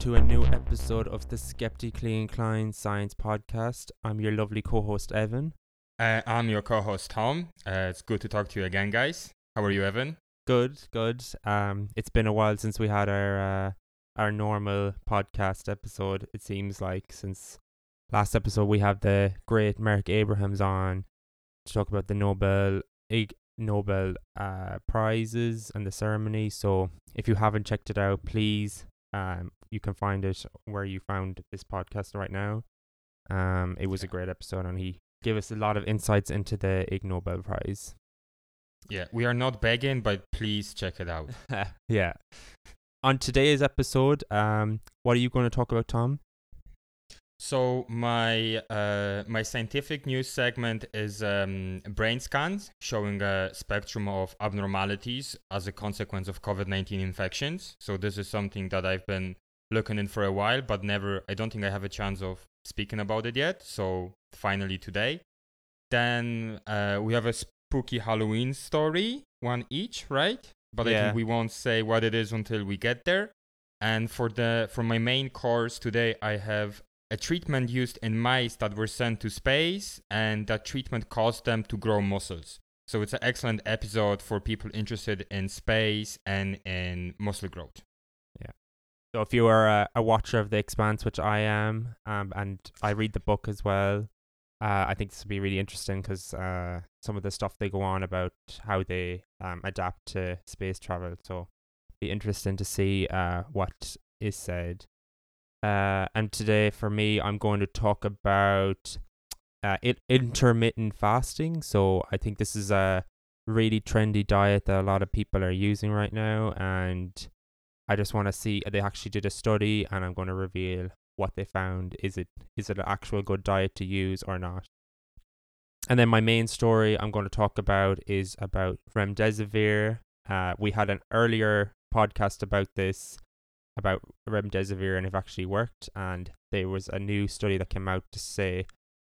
to a new episode of the Skeptically Inclined Science Podcast. I'm your lovely co host, Evan. Uh, I'm your co-host Tom. Uh, it's good to talk to you again, guys. How are you, Evan? Good, good. Um, it's been a while since we had our uh, our normal podcast episode. It seems like since last episode we have the great Marc Abrahams on to talk about the Nobel Ig- Nobel uh, prizes and the ceremony. So if you haven't checked it out, please um, you can find it where you found this podcast right now. Um, it was a great episode, and he gave us a lot of insights into the Ig Nobel Prize. Yeah, we are not begging, but please check it out. yeah. On today's episode, um, what are you going to talk about, Tom? So my uh, my scientific news segment is um, brain scans showing a spectrum of abnormalities as a consequence of COVID-19 infections. So this is something that I've been looking in for a while, but never. I don't think I have a chance of speaking about it yet. So finally today. Then uh, we have a spooky Halloween story, one each, right? But I think we won't say what it is until we get there. And for the for my main course today, I have a treatment used in mice that were sent to space, and that treatment caused them to grow muscles. So it's an excellent episode for people interested in space and in muscle growth. So if you are a, a watcher of The Expanse, which I am, um, and I read the book as well, uh, I think this will be really interesting because uh, some of the stuff they go on about how they um, adapt to space travel. So be interesting to see uh, what is said. Uh, and today, for me, I'm going to talk about uh, it, intermittent fasting. So I think this is a really trendy diet that a lot of people are using right now, and I just want to see they actually did a study, and I'm going to reveal what they found. Is it is it an actual good diet to use or not? And then my main story I'm going to talk about is about remdesivir. Uh, we had an earlier podcast about this, about remdesivir, and it actually worked. And there was a new study that came out to say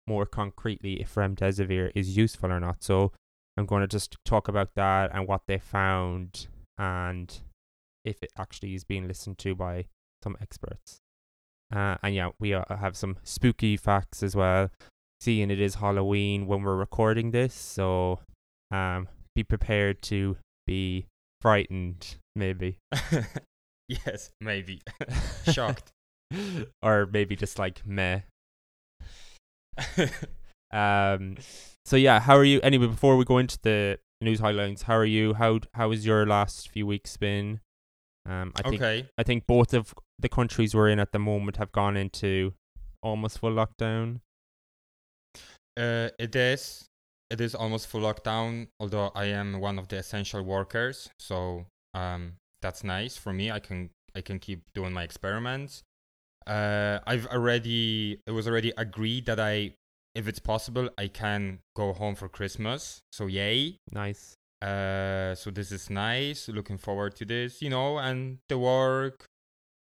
more concretely if remdesivir is useful or not. So I'm going to just talk about that and what they found and if it actually is being listened to by some experts. Uh, and yeah, we uh, have some spooky facts as well. Seeing it is Halloween when we're recording this, so um, be prepared to be frightened, maybe, yes, maybe. Shocked. or maybe just like meh. Um, so yeah, how are you? Anyway, before we go into the news highlights, how are you? How how has your last few weeks been? Um, I think okay. I think both of the countries we're in at the moment have gone into almost full lockdown. Uh, it is. It is almost full lockdown. Although I am one of the essential workers, so um, that's nice for me. I can I can keep doing my experiments. Uh, I've already it was already agreed that I, if it's possible, I can go home for Christmas. So yay! Nice. Uh, so this is nice. Looking forward to this, you know. And the work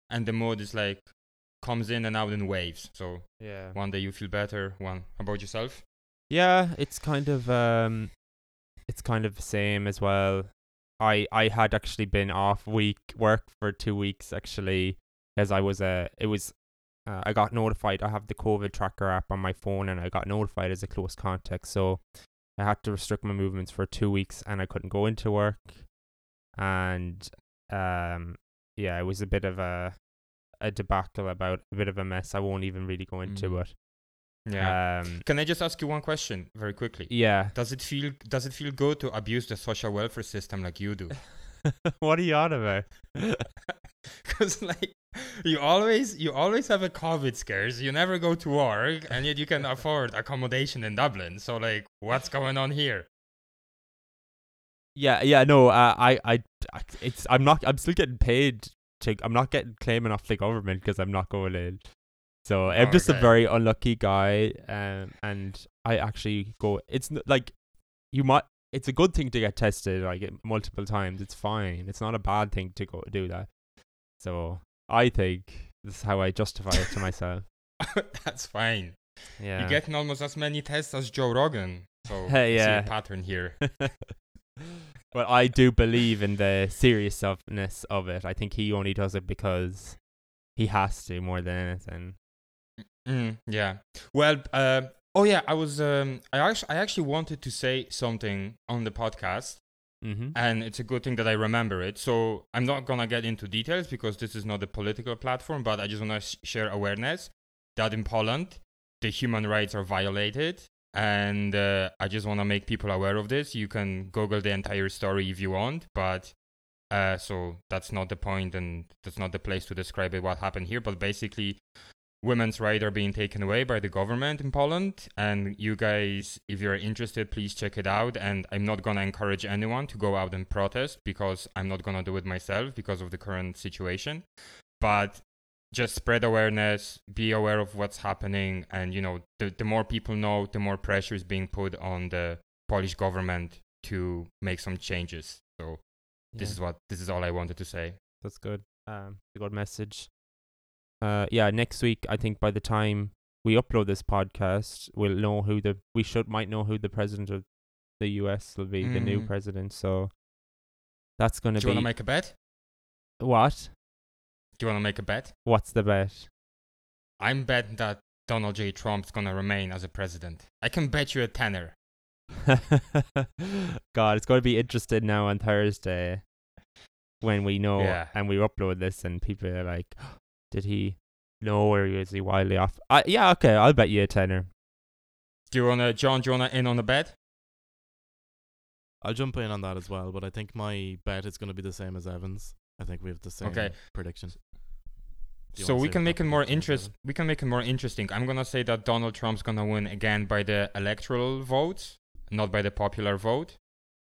and the mood is like comes in and out in waves. So Yeah. one day you feel better. One about yourself. Yeah, it's kind of um, it's kind of the same as well. I I had actually been off week work for two weeks actually, as I was uh, it was. Uh, I got notified. I have the COVID tracker app on my phone, and I got notified as a close contact. So I had to restrict my movements for two weeks, and I couldn't go into work. And um, yeah, it was a bit of a a debacle about a bit of a mess. I won't even really go into Mm. it. Yeah. Um, Can I just ask you one question very quickly? yeah. Does it feel does it feel good to abuse the social welfare system like you do? what are you on about? Because like you always you always have a COVID scares. You never go to work, and yet you can afford accommodation in Dublin. So like, what's going on here? Yeah, yeah, no, uh, I, I, it's, I'm not, I'm still getting paid to, I'm not getting claiming off the government because I'm not going in. So I'm just a very unlucky guy, um, and I actually go. It's like you might. It's a good thing to get tested like multiple times. It's fine. It's not a bad thing to go do that. So I think this is how I justify it to myself. That's fine. Yeah. You're getting almost as many tests as Joe Rogan. So Hey, I see yeah. a pattern here. but I do believe in the seriousness of it. I think he only does it because he has to more than anything. Mm, yeah. Well, uh, oh yeah, I was um, I actually I actually wanted to say something on the podcast, Mm-hmm. and it's a good thing that I remember it. So I'm not gonna get into details because this is not a political platform, but I just wanna sh- share awareness that in Poland the human rights are violated, and uh, I just wanna make people aware of this. You can Google the entire story if you want, but. Uh, so that's not the point, and that's not the place to describe it. What happened here, but basically, women's rights are being taken away by the government in Poland. And you guys, if you're interested, please check it out. And I'm not gonna encourage anyone to go out and protest because I'm not gonna do it myself because of the current situation. But just spread awareness, be aware of what's happening, and you know, the the more people know, the more pressure is being put on the Polish government to make some changes. So this is what this is all I wanted to say. That's good. Um, good message. Uh, yeah. Next week, I think by the time we upload this podcast, we'll know who the we should might know who the president of the U.S. will be, the new Mm. president. So that's gonna Do you want to make a bet? what? Do you want to make a bet? What's the bet? I'm betting that Donald J. Trump's gonna remain as a president. I can bet you a tenner. God, it's going to be interesting now on Thursday when we know Yeah. and we upload this and people are like, did he know or is he wildly off? Uh, yeah, okay, I'll bet you a tenner. Do you wanna, John? Do you wanna in on the bet? I'll jump in on that as well, but I think my bet is going to be the same as Evans. I think we have the same Okay. prediction. Do So we can make it more interest. Evan? We can make it more interesting. I'm gonna say that Donald Trump's gonna win again by the electoral votes, not by the popular vote.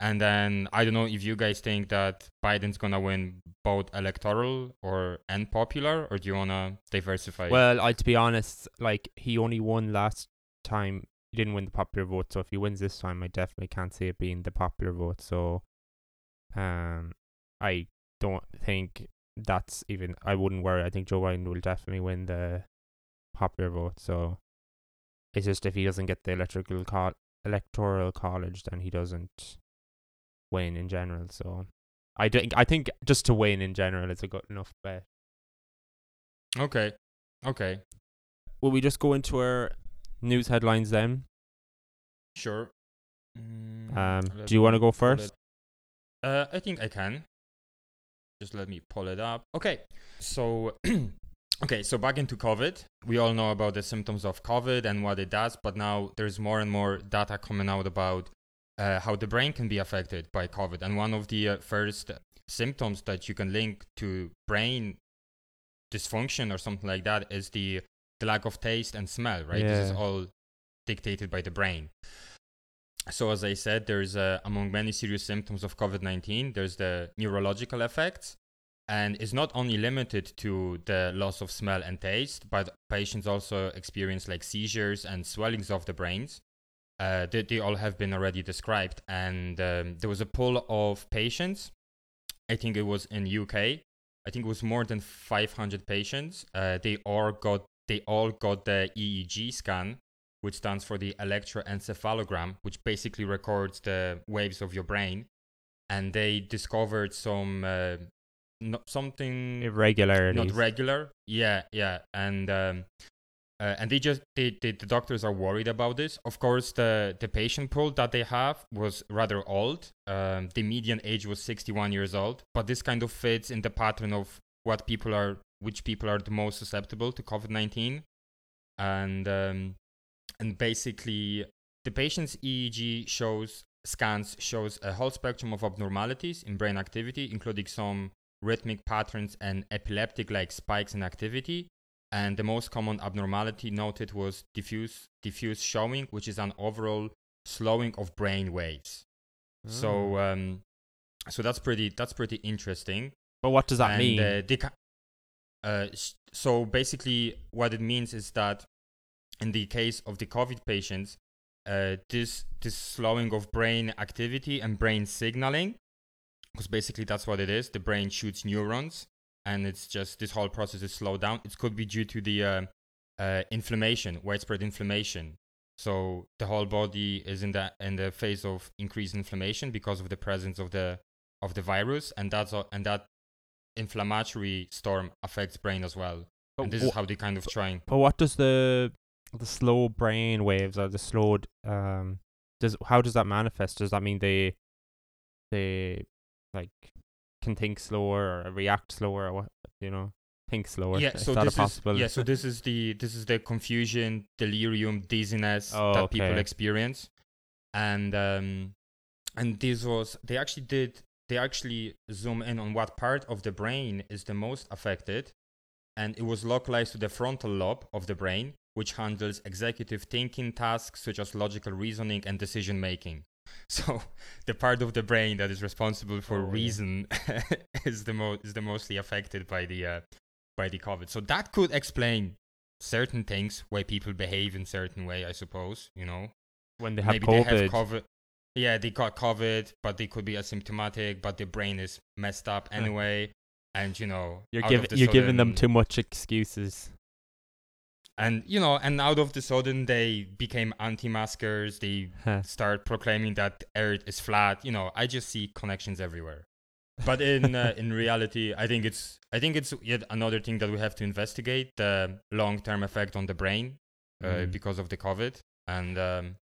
And then I don't know if you guys think that Biden's gonna win both electoral or and popular, or do you wanna diversify? Well, I to be honest, like he only won last time. He didn't win the popular vote, so if he wins this time, I definitely can't see it being the popular vote. So, um, I don't think that's even. I wouldn't worry. I think Joe Biden will definitely win the popular vote. So, it's just if he doesn't get the electrical col- electoral college, then he doesn't win in general. So, I think I think just to win in general is a good enough bet. okay, okay, Will we just go into our news headlines then? sure. Mm, Um, do you want to go first? Uh, I think I can. Just let me pull it up. Okay, so okay, so back into COVID. We all know about the symptoms of COVID and what it does, but now there's more and more data coming out about uh, how the brain can be affected by COVID. And one of the uh, first symptoms that you can link to brain dysfunction or something like that is the the lack of taste and smell. Right, this is all dictated by the brain. So as I said, there's uh, among many serious symptoms of COVID-19, there's the neurological effects, and it's not only limited to the loss of smell and taste, but patients also experience like seizures and swellings of the brains. Uh, they, they all have been already described, and um, there was a pool of patients. I think it was in UK. I think it was more than 500 patients. Uh, they all got they all got the EEG scan, which stands for the electroencephalogram, which basically records the waves of your brain. And they discovered some uh, no, something Irregularities. not regular. Yeah, yeah, and um, uh, and they just they, they the doctors are worried about this. Of course, the the patient pool that they have was rather old. Um, the median age was 61 years old, but this kind of fits in the pattern of what people are, which people are the most susceptible to COVID-19, and um, and basically the patient's EEG shows scans shows a whole spectrum of abnormalities in brain activity, including some rhythmic patterns and epileptic-like spikes in activity. And the most common abnormality noted was diffuse diffuse slowing, which is an overall slowing of brain waves. So Ah. um, so that's pretty that's pretty interesting. but what does that and, mean? Uh, they ca- uh, so basically, what it means is that in the case of the COVID patients, uh, this this slowing of brain activity and brain signaling, because basically that's what it is. The brain shoots neurons, and it's just this whole process is slowed down. It could be due to the uh, uh, inflammation, widespread inflammation. So the whole body is in the in the phase of increased inflammation because of the presence of the of the virus, and that's all, and that inflammatory storm affects brain as well. But and this wha- is how they kind of trying. But what does the the slow brain waves or the slowed um does how does that manifest? Does that mean they they like can think slower or react slower or what you know think slower? Yeah, so this is yeah, so this is the this is the confusion, delirium, dizziness Oh, that people experience, and um, and this was they actually did they actually zoom in on what part of the brain is the most affected, and it was localized to the frontal lobe of the brain, which handles executive thinking tasks such as logical reasoning and decision making. So the part of the brain that is responsible for Oh, yeah. reason is the most is the mostly affected by the uh, by the COVID. So that could explain certain things why people behave in certain way. I suppose you know when they have maybe COVID. they have COVID. Yeah, they got COVID, but they could be asymptomatic, but their brain is messed up anyway. And you know, you're giving you're giving them too much excuses. And you know, and out of the sudden they became anti-maskers. They Huh. start proclaiming that Earth is flat. You know, I just see connections everywhere. But in uh, in reality, I think it's I think it's yet another thing that we have to investigate the long-term effect on the brain uh, Mm. because of the COVID. And um,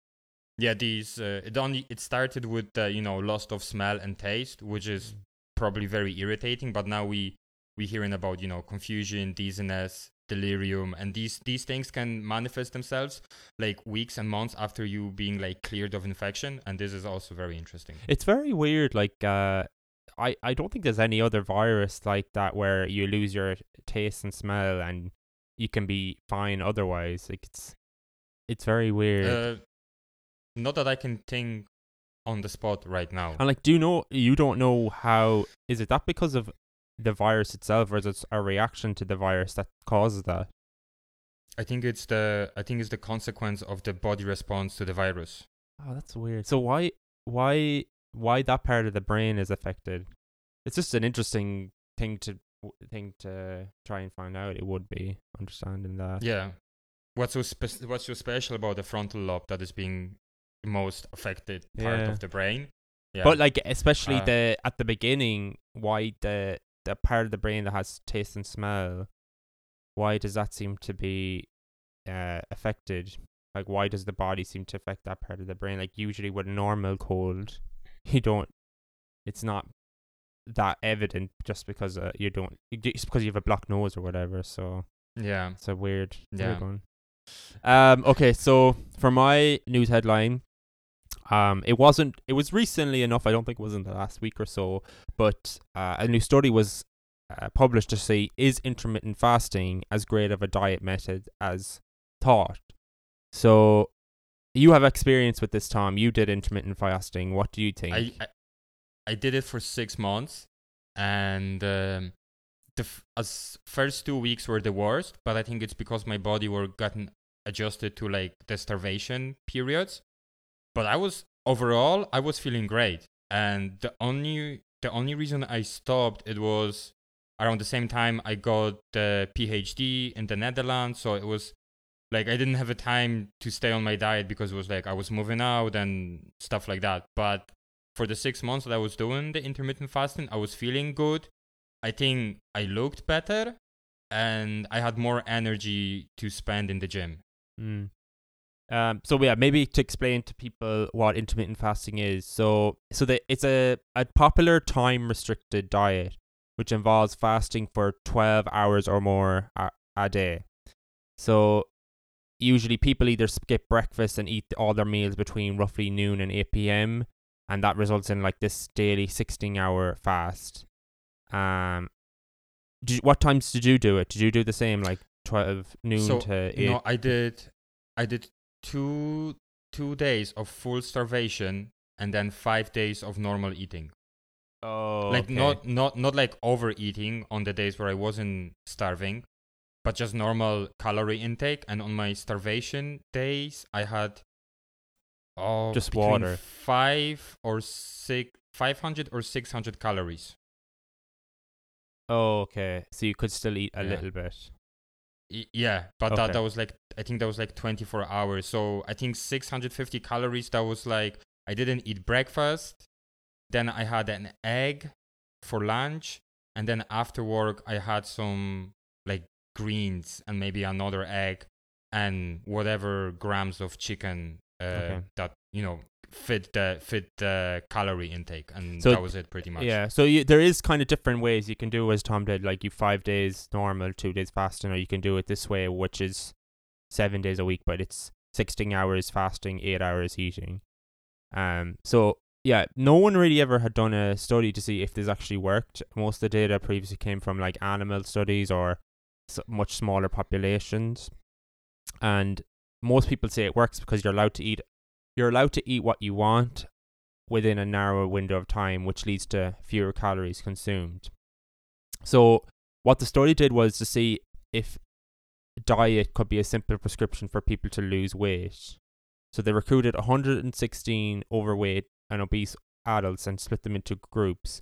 yeah, these uh, it only it started with uh, you know loss of smell and taste, which is probably very irritating. But now we we hearing about you know confusion, dizziness, delirium, and these these things can manifest themselves like weeks and months after you being like cleared of infection, and this is also very interesting. It's very weird. Like, uh, I I don't think there's any other virus like that where you lose your taste and smell and you can be fine otherwise. Like, it's it's very weird. Uh, not that I can think on the spot right now. and like, do you know? You don't know how? Is it that because of the virus itself, or is it a reaction to the virus that causes that? I think it's the I think it's the consequence of the body response to the virus. Oh, that's weird. So why why why that part of the brain is affected? It's just an interesting thing to thing to try and find out. It would be understanding that. Yeah. What's so spe- what's so special about the frontal lobe that is being most affected part Yeah. of the brain? Yeah. But like especially Uh, the at the beginning, why the the part of the brain that has taste and smell, why does that seem to be uh affected? Like why does the body seem to affect that part of the brain? Like usually with a normal cold, you don't. It's not that evident just because uh, you don't just because you have a blocked nose or whatever. So yeah. it's a weird, Yeah. weird one. Um. Okay. So for my news headline, um, it wasn't. It was recently enough. I don't think it was in the last week or so. But uh, a new study was uh, published to see is intermittent fasting as great of a diet method as thought. So you have experience with this, Tom. You did intermittent fasting. What do you think? I, I I did it for six months, and um, the f- as first two weeks were the worst. But I think it's because my body were gotten adjusted to like the starvation periods. But I was overall I was feeling great, and the only the only reason I stopped it was around the same time I got the PhD in the Netherlands, so it was like I didn't have a time to stay on my diet because it was like I was moving out and stuff like that. But for the six months that I was doing the intermittent fasting, I was feeling good. I think I looked better and I had more energy to spend in the gym. Mm. Um, so yeah, maybe to explain to people what intermittent fasting is. So so that it's a, a popular time restricted diet which involves fasting for 12 hours or more a, a day. So usually people either skip breakfast and eat all their meals between roughly noon and 8 p.m. and that results in like this daily 16 hour fast. Um you- what times did you do it? Did you do the same like 12 noon So, to 8? You know, I did I did two two days of full starvation and then five days of normal eating. Oh, like okay. not not not like overeating on the days where I wasn't starving, but just normal calorie intake. And on my starvation days, I had oh Just water. five or six, five hundred or six hundred calories. Oh, okay. So you could still eat a Yeah. little bit. Y- yeah, but Okay. that that was like I think that was like twenty four hours. So I think six hundred fifty calories. That was like I didn't eat breakfast. Then I had an egg for lunch, and then after work I had some like greens and maybe another egg and whatever grams of chicken uh, Okay. that you know fit the fit the calorie intake and So that was it pretty much Yeah, so you, there is kind of different ways you can do as Tom did, like you five days normal, two days fasting, or you can do it this way, which is seven days a week, but it's sixteen hours fasting, eight hours eating. Um, so yeah, no one really ever had done a study to see if this actually worked. Most of the data previously came from like animal studies or much smaller populations, and most people say it works because you're allowed to eat. You're allowed to eat what you want within a narrower window of time, which leads to fewer calories consumed. So, what the study did was to see if diet could be a simple prescription for people to lose weight. So, they recruited 116 overweight and obese adults and split them into groups.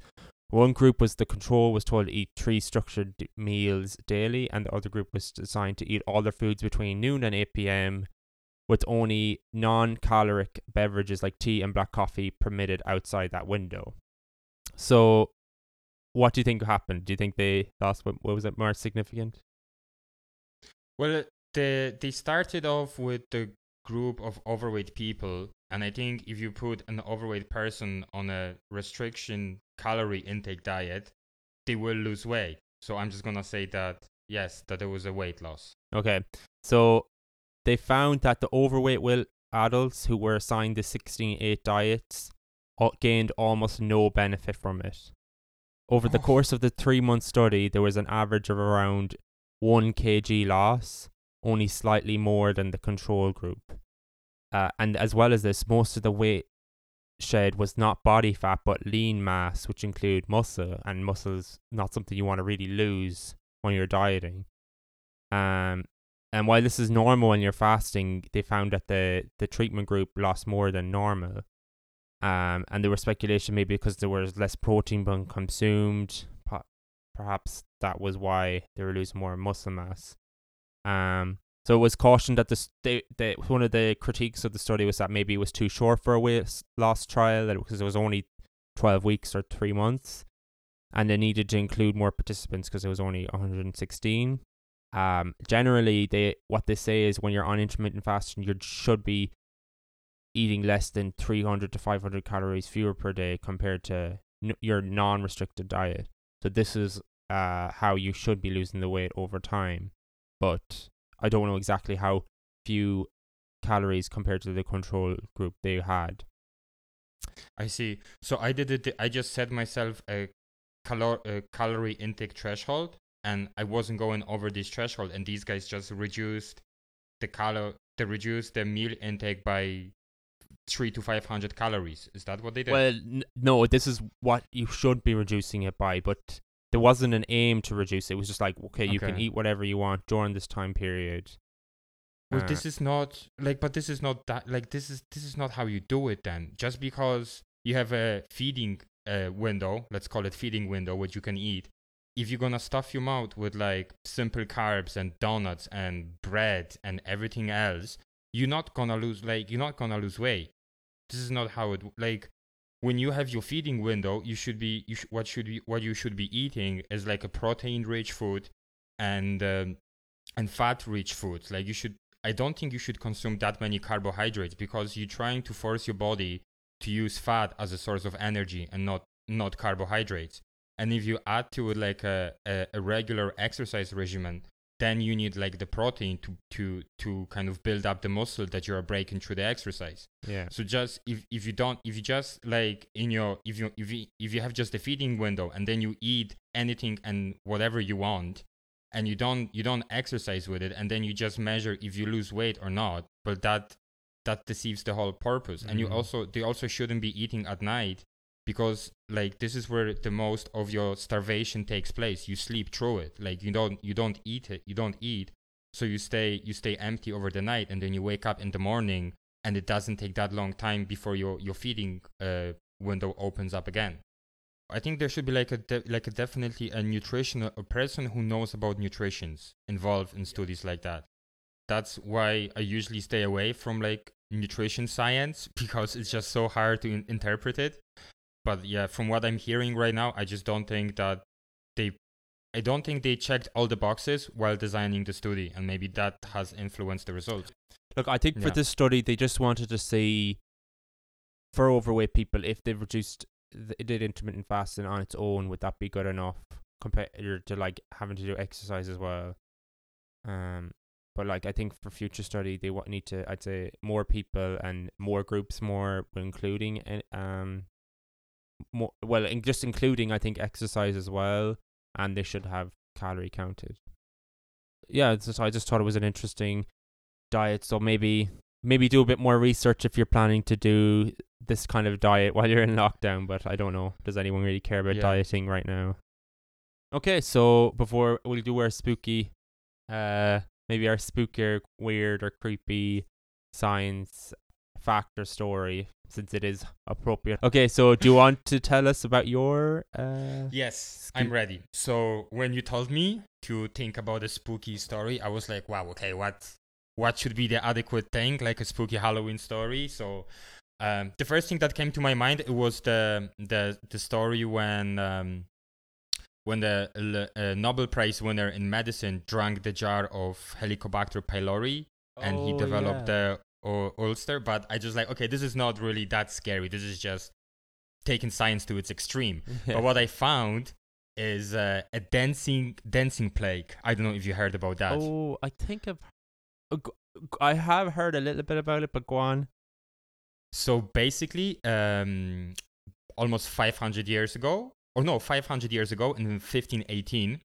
One group was the control was told to eat three structured d- meals daily, and the other group was assigned to eat all their foods between noon and 8 p.m with only non caloric beverages like tea and black coffee permitted outside that window. So, what do you think happened? Do you think they lost what, what was it more significant? Well, the they started off with the group of overweight people, and I think if you put an overweight person on a restriction calorie intake diet, they will lose weight. So I'm just gonna say that yes, that there was a weight loss. Okay, so they found that the overweight will adults who were assigned the 16-8 diets gained almost no benefit from it. Over the Oh. course of the three-month study, there was an average of around 1 kg loss, only slightly more than the control group. Uh, and as well as this, most of the weight shed was not body fat but lean mass, which include muscle, and muscle's not something you want to really lose when you're dieting. Um, and while this is normal when you're fasting, they found that the, the treatment group lost more than normal. Um, and there was speculation maybe because there was less protein being consumed. Per- Perhaps that was why they were losing more muscle mass. Um, so it was cautioned that the, one of the critiques of the study was that maybe it was too short for a weight loss trial that because it was only 12 weeks or three months. And they needed to include more participants because it was only 116 um generally they what they say is when you're on intermittent fasting you should be eating less than 300 to 500 calories fewer per day compared to n- your non-restricted diet so this is uh how you should be losing the weight over time but i don't know exactly how few calories compared to the control group they had I see. So I did it. I just set myself a, calor- a calorie intake threshold, and I wasn't going over this threshold. And these guys just reduced the calo. They reduced the meal intake by three to five hundred calories. Is that what they did? well n- no this is what you should be reducing it by but there wasn't an aim to reduce it it was just like okay you can eat whatever you want during this time period Well, Uh, this is not like, but this is not that like this is this is not how you do it. Then just because you have a feeding uh, window, let's call it feeding window, which you can eat. If you're gonna stuff your mouth with like simple carbs and donuts and bread and everything else, you're not gonna lose like you're not gonna lose weight. This is not how it like. When you have your feeding window, you should be you sh- what should be what you should be eating is like a protein-rich food, and um, and fat-rich foods. Like you should I don't think you should consume that many carbohydrates because you're trying to force your body to use fat as a source of energy and not not carbohydrates. And if you add to it like a, a, a regular exercise regimen, then you need like the protein to, to to kind of build up the muscle that you're breaking through the exercise. yeah So just if, if you don't if you just like in your if you if you if you have just a feeding window and then you eat anything and whatever you want and you don't you don't exercise with it and then you just measure if you lose weight or not, but that that deceives the whole purpose. And you Mhm. also they also shouldn't be eating at night because like this is where the most of your starvation takes place. You sleep through it. Like you don't you don't eat it. You don't eat. So you stay you stay empty over the night and then you wake up in the morning and it doesn't take that long time before your your feeding uh, window opens up again. I think there should be like a de- like a definitely a nutrition a person who knows about nutritions involved in studies like that. That's why I usually stay away from like nutrition science because it's just so hard to in- interpret it. But yeah, from what I'm hearing right now, I just don't think that they I don't think they checked all the boxes while designing the study, and maybe that has influenced the result. Look, I think for this study, they just wanted to see for overweight people if they reduced, th- did intermittent fasting on its own, would that be good enough compared to like having to do exercise as well? Um, but like I think for future study, they wa- need to, I'd say, more people and more groups, more including, uh, um, more well, in just including I think exercise as well, and they should have calorie counted. Yeah, so I just thought it was an interesting diet. So maybe maybe do a bit more research if you're planning to do this kind of diet while you're in lockdown. But I don't know. Does anyone really care about Yeah. dieting right now? Okay, so before we'll do our spooky, uh, maybe our spookier, weird or creepy science fact or story, since it is appropriate. Okay, so do you want to tell us about your uh? Yes. I'm ready. So when you told me to think about a spooky story, I was like, wow, okay, what what should be the adequate thing, like a spooky Halloween story? So um, the first thing that came to my mind it was the the the story when um, when the uh, Nobel Prize winner in medicine drank the jar of Helicobacter pylori and he Oh, developed yeah. the o- ulcer. But I just like, okay, this is not really that scary. This is just taking science to its extreme. Yeah. But what I found is uh, a dancing dancing plague. I don't know if you heard about that. Oh, I think I've, uh, I have heard a little bit about it, but go on. So basically, um, almost 500 years ago, or no, 500 years ago, in 1518,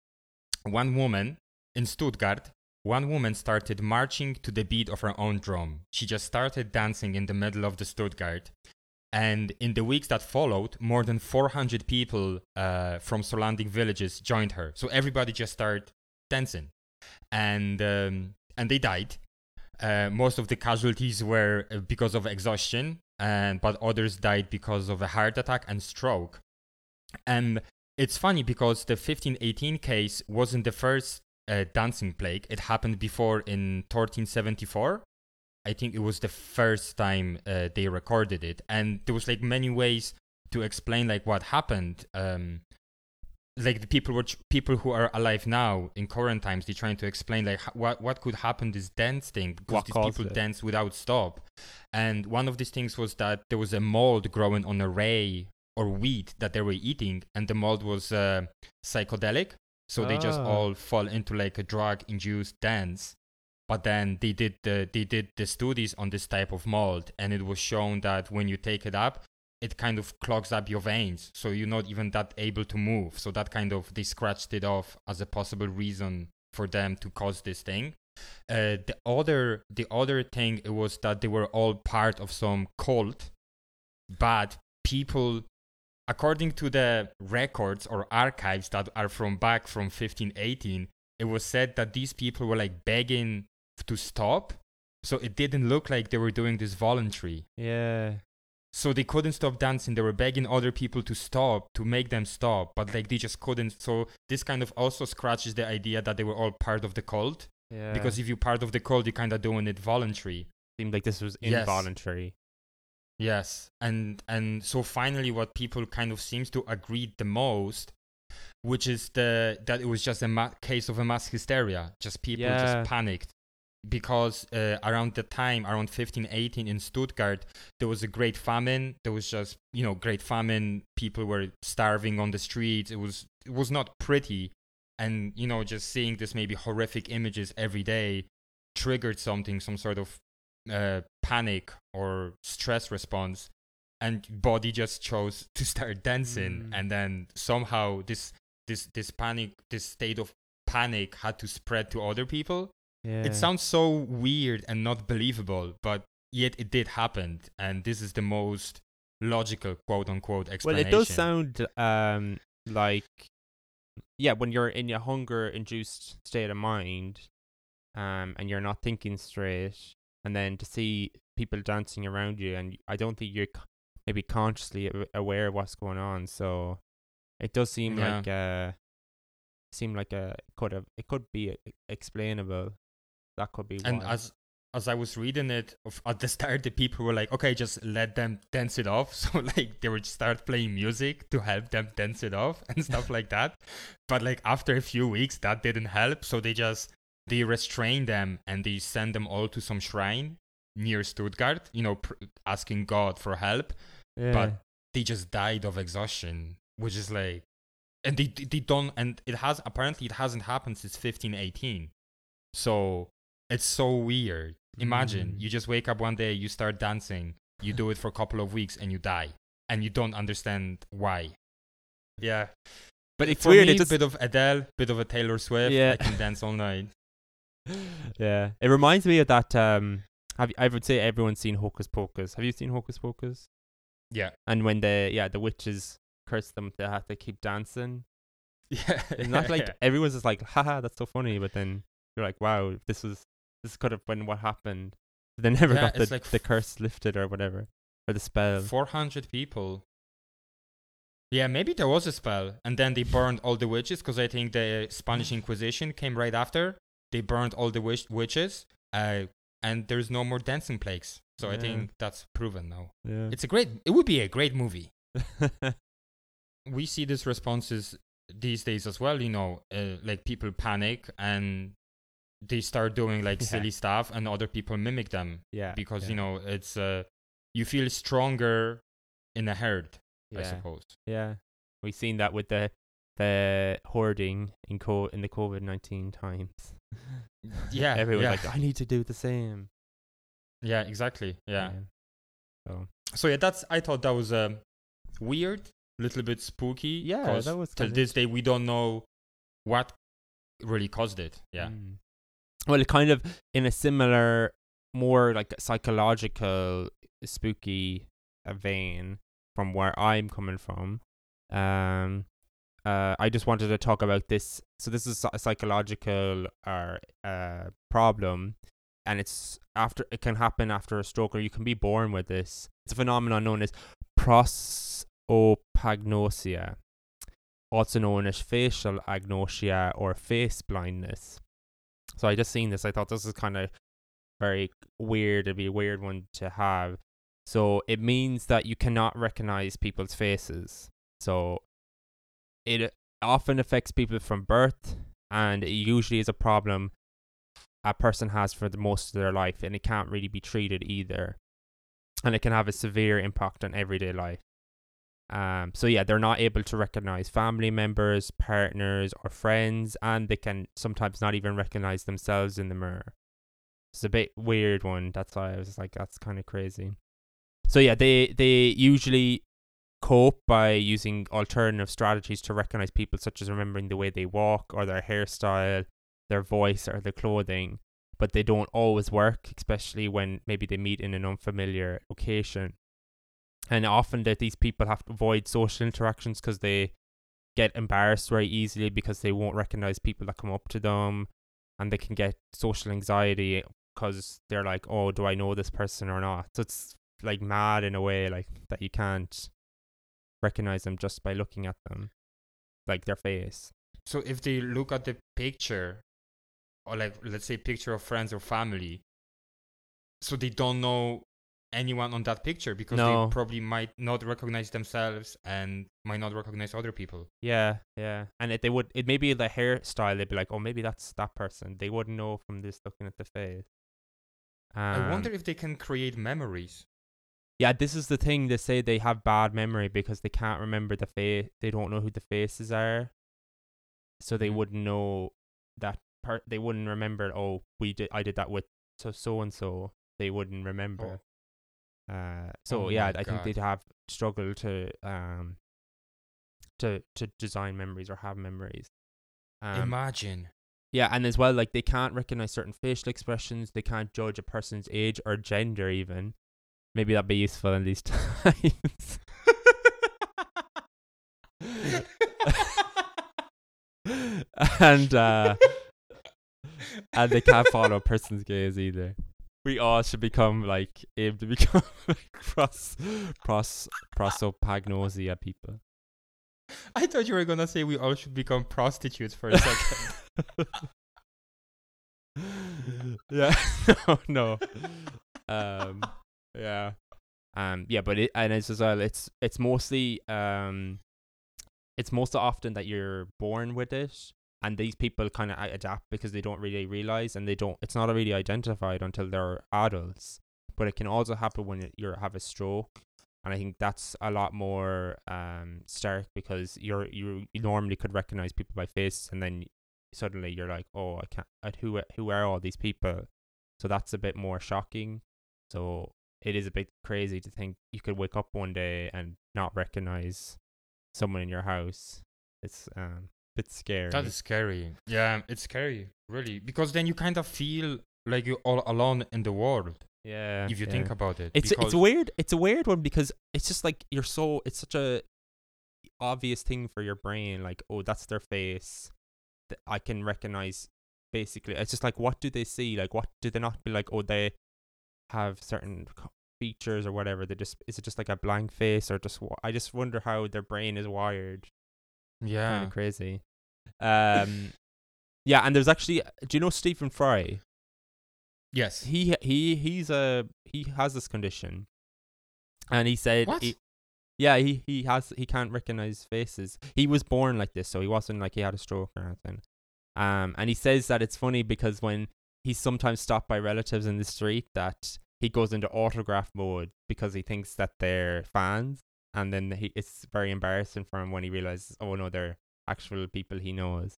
one woman in Stuttgart, one woman started marching to the beat of her own drum. She just started dancing in the middle of the Stuttgart. And in the weeks that followed, more than 400 people uh, from surrounding villages joined her. So everybody just started dancing, and um, and they died. Uh, most of the casualties were uh, because of exhaustion, and but others died because of a heart attack and stroke. And it's funny because the 1518 case wasn't the first uh, dancing plague. It happened before in 1374. I think it was the first time uh, they recorded it, and there was like many ways to explain like what happened. Um, like the people were people who are alive now in current times, they're trying to explain like h- what what could happen this dance thing because What these people it? dance without stop. And one of these things was that there was a mold growing on a ray or wheat that they were eating, and the mold was uh, psychedelic. So they just Ah. all fall into like a drug-induced dance. But then they did the they did the studies on this type of mold, and it was shown that when you take it up, it kind of clogs up your veins, so you're not even that able to move. So that kind of they scratched it off as a possible reason for them to cause this thing. Uh, the other the other thing it was that they were all part of some cult, but people, according to the records or archives that are from back from 1518, it was said that these people were like begging to stop. So it didn't look like they were doing this voluntary. Yeah. So they couldn't stop dancing. They were begging other people to stop, to make them stop, but like they just couldn't. So this kind of also scratches the idea that they were all part of the cult. Yeah. Because if you're part of the cult, you're kind of doing it voluntary. seemed like this was Yes. involuntary. Yes, and and so finally, what people kind of seems to agree the most, which is the that it was just a ma- case of a mass hysteria. Just people Yeah. just panicked because uh, around the time around 1518 in Stuttgart there was a great famine. There was just you know great famine. People were starving on the streets. It was it was not pretty, and you know just seeing this maybe horrific images every day triggered something, some sort of uh, panic or stress response and body just chose to start dancing Mm. and then somehow this this this panic this state of panic had to spread to other people Yeah. it sounds so weird and not believable but yet it did happen and this is the most logical quote unquote explanation. well, it does sound um like yeah, when you're in your hunger induced state of mind, um, and you're not thinking straight, and then to see people dancing around you, and I don't think you're maybe consciously aware of what's going on. So it does seem Yeah. like uh, seem like a could have it could be uh, explainable. That could be and as as I was reading it at the start, the people were like, "Okay, just let them dance it off." So like they would start playing music to help them dance it off and stuff like that. But like after a few weeks, that didn't help. So they just they restrain them and they send them all to some shrine near Stuttgart. You know, pr- asking God for help. Yeah. But they just died of exhaustion, which is like, and they they don't, and it has apparently it hasn't happened since 1518. So it's so weird. Imagine Mm. you just wake up one day, you start dancing, you do it for a couple of weeks, and you die, and you don't understand why. Yeah, but it's weird. me, it just, bit of Adele, bit of a Taylor Swift. Yeah. I can dance all night. Yeah, it reminds me of that. Um, have I would say everyone's seen Hocus Pocus. Have you seen Hocus Pocus? Yeah, And when the yeah the witches curse them, they have to keep dancing. yeah. It's not like everyone's just like, haha, that's so funny. But then you're like, wow, this was this could have been what happened. They never Yeah, got the, like the curse lifted or whatever, or the spell. 400 people. Yeah, maybe there was a spell, and then they burned all the witches because I think the Spanish Inquisition came right after. They burned all the wish- witches, uh, and there's no more dancing plagues. So I think that's proven now. yeah. It's a great. It would be a great movie. We see these responses these days as well. You know, uh, like people panic and they start doing like Yeah. silly stuff, and other people mimic them yeah. because yeah, you know it's uh, you feel stronger in a herd. I suppose. Yeah, we've seen that with the the hoarding in co in the COVID nineteen times. Yeah, everyone's yeah. like, I need to do the same. Yeah, exactly. Yeah. So So yeah, that's I thought that was um, weird, little bit spooky. Yeah, 'cause that was till this day we don't know what really caused it. Yeah. Mm. Well, it kind of in a similar, more like psychological, spooky uh, vein from where I'm coming from. Um, uh, I just wanted to talk about this. So this is a psychological uh, uh problem, and it's after it can happen after a stroke, or you can be born with this. It's a phenomenon known as prosopagnosia, also known as facial agnosia or face blindness. So I just seen this. I thought this is kind of very weird. It'd be a weird one to have. So it means that you cannot recognize people's faces. So it often affects people from birth, and it usually is a problem a person has for the most of their life, and it can't really be treated either. And it can have a severe impact on everyday life. Um, so yeah, they're not able to recognize family members, partners, or friends, and they can sometimes not even recognize themselves in the mirror. It's a bit weird one. That's why I was like, that's kind of crazy. So yeah, they they usually cope by using alternative strategies to recognize people, such as remembering the way they walk or their hairstyle, their voice, or their clothing. But they don't always work, especially when maybe they meet in an unfamiliar location and often that these people have to avoid social interactions because they get embarrassed very easily because they won't recognize people that come up to them and they can get social anxiety because they're like oh do i know this person or not so it's like mad in a way like that you can't recognize them just by looking at them like their face So if they look at the picture, or like let's say picture of friends or family, so they don't know anyone on that picture because No. they probably might not recognize themselves and might not recognize other people. yeah yeah and it, they would it maybe the hairstyle they'd be like oh maybe that's that person they wouldn't know from this looking at the face I wonder Um, if they can create memories. Yeah, this is the thing. They say they have bad memory because they can't remember the face. They don't know who the faces are, so they Mhm. wouldn't know that part. They wouldn't remember. Oh, we did. I did that with so so and so. They wouldn't remember. Uh, so Oh yeah, I think they'd have struggled to um to to design memories or have memories. Um, Imagine. yeah, and as well, like they can't recognize certain facial expressions. They can't judge a person's age or gender, even. Maybe that'd be useful in these times. and uh, and they can't follow a person's gaze either. We all should become like aim to become like pros pros prosopagnosia people. I thought you were gonna say we all should become prostitutes for a second. yeah. no, no. Um, yeah. Um, yeah, but it and it's as well. It's it's mostly um, it's most often that you're born with it, and these people kind of adapt because they don't really realize, and they don't. It's not really identified until they're adults. But it can also happen when you have a stroke, and I think that's a lot more um stark because you're you, normally could recognize people by face, and then suddenly you're like, oh, I can't. Who who are all these people? So that's a bit more shocking. So it is a bit crazy to think you could wake up one day and not recognize someone in your house. It's um a bit scary. That is scary. Yeah, it's scary, really, because then you kind of feel like you're all alone in the world yeah. if you yeah. think about it. it's it's weird it's a weird one because it's just like you're so it's such a obvious thing for your brain like oh that's their face that I can recognize basically it's just like what do they see like what do they not be like oh they have certain features or whatever they just is it just like a blank face or just I just wonder how their brain is wired. Yeah, kind of crazy. Um yeah and there's actually do you know Stephen Fry? Yes. he he he's a he has this condition. And he said What? he- yeah he he has he can't recognize faces. He was born like this so he wasn't like he had a stroke or anything um and he says that it's funny because when he's sometimes stopped by relatives in the street that he goes into autograph mode because he thinks that they're fans and then he it's very embarrassing for him when he realizes oh no they're actual people he knows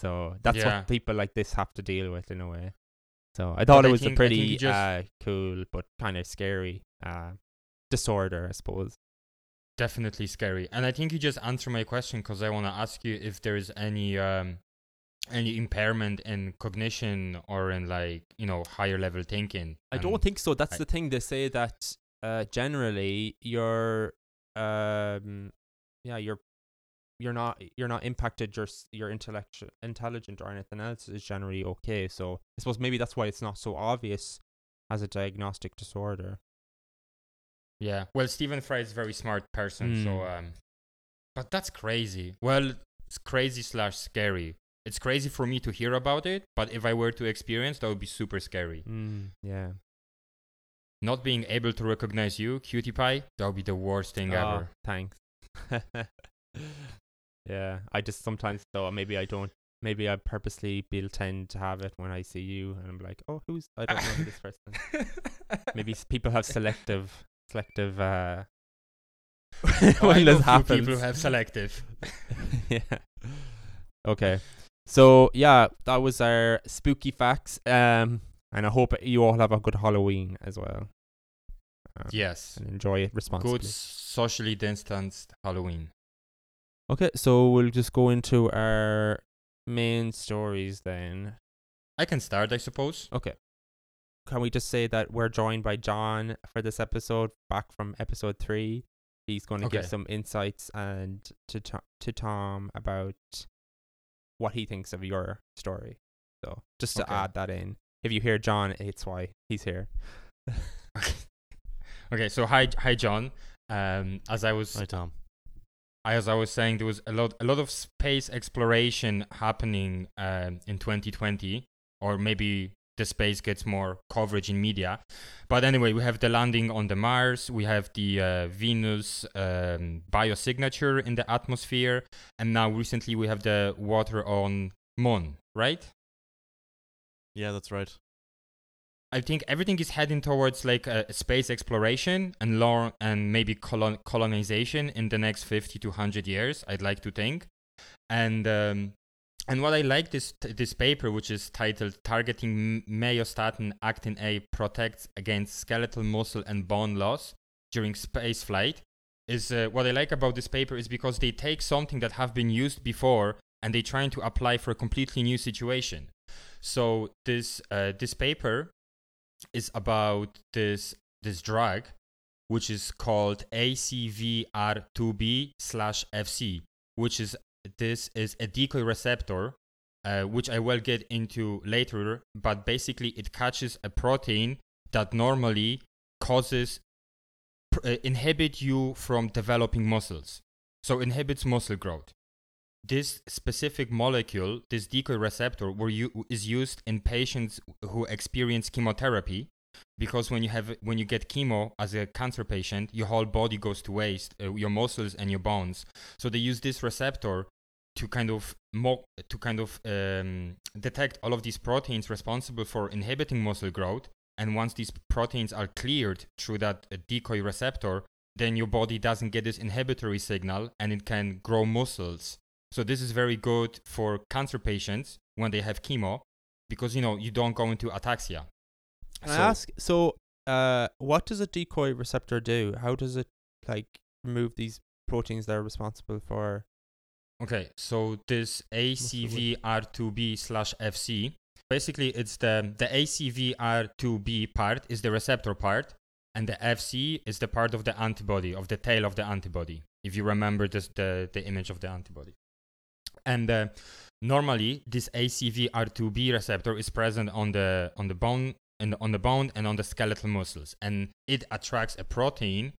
so that's Yeah. what people like this have to deal with in a way so I thought I it was think- a I think he pretty just- uh, cool but kind of scary uh, disorder, I suppose. definitely scary. And I think you just answered my question because I want to ask you if there is any um any impairment in cognition or in like you know higher level thinking. I don't think so. That's I- the thing. They say that uh, generally you're, um, yeah, you're, you're not you're not impacted. Your your intellectual intelligent or anything else is generally okay. So I suppose maybe that's why it's not so obvious as a diagnostic disorder. Yeah. Well, Stephen Fry is a very smart person, so Mm. um, but that's crazy. Well, it's crazy slash scary. It's crazy for me to hear about it, but if I were to experience, that would be super scary. Mm, yeah. Not being able to recognize you, cutie pie, that would be the worst thing Oh, ever. Thanks. yeah, I just sometimes though maybe I don't. Maybe I purposely will tend to have it when I see you, and I'm like, oh, who's? I don't know this person. Maybe people have selective, selective. uh Oh, when know this happens. people have selective. yeah. Okay. So yeah, that was our spooky facts. Um, and I hope you all have a good Halloween as well. Um, yes. And enjoy it responsibly. Good socially distanced Halloween. Okay, so we'll just go into our main stories then. I can start, I suppose. Okay. Can we just say that we're joined by John for this episode, back from episode three? He's going to give some insights and to, to Tom about what he thinks of your story. So just to Okay. add that in, if you hear John, it's why he's here. Okay, so hi, hi, John. Um, as I was Hi, Tom. as I was saying, there was a lot, a lot of space exploration happening um, in 2020, or maybe the space gets more coverage in media. But anyway, we have the landing on the Mars, we have the uh, Venus um, biosignature in the atmosphere, and now recently we have the water on Moon, right? Yeah, that's right. I think everything is heading towards like a space exploration and long and maybe colon- colonization in the next 50 to 100 years. I'd like to think, and um, and what I like this this paper, which is titled "Targeting Myostatin Actin A Protects Against Skeletal Muscle and Bone Loss During Space Flight," is uh, what I like about this paper is because they take something that have been used before and they trying to apply for a completely new situation. So this uh, this paper is about this this drug, which is called ACVR2B slash FC, which is this is a decoy receptor, uh, which I will get into later. But basically, it catches a protein that normally causes uh, inhibit you from developing muscles, so inhibits muscle growth. this specific molecule, this decoy receptor, were is used in patients who experience chemotherapy, because when you have when you get chemo as a cancer patient, your whole body goes to waste, uh, your muscles and your bones. So they use this receptor to kind of mo- to kind of um, detect all of these proteins responsible for inhibiting muscle growth. And once these proteins are cleared through that uh, decoy receptor, then your body doesn't get this inhibitory signal and it can grow muscles. So this is very good for cancer patients when they have chemo because you know you don't go into ataxia. Can I So- ask? So, uh, what does a decoy receptor do? How does it like remove these proteins that are responsible for? Okay, so this ACVR2B slash FC, basically it's the the ACVR2B part is the receptor part, and the FC is the part of the antibody of the tail of the antibody. If you remember this, the the image of the antibody, and uh, normally this ACVR2B receptor is present on the on the bone and on the bone and on the skeletal muscles, and it attracts a protein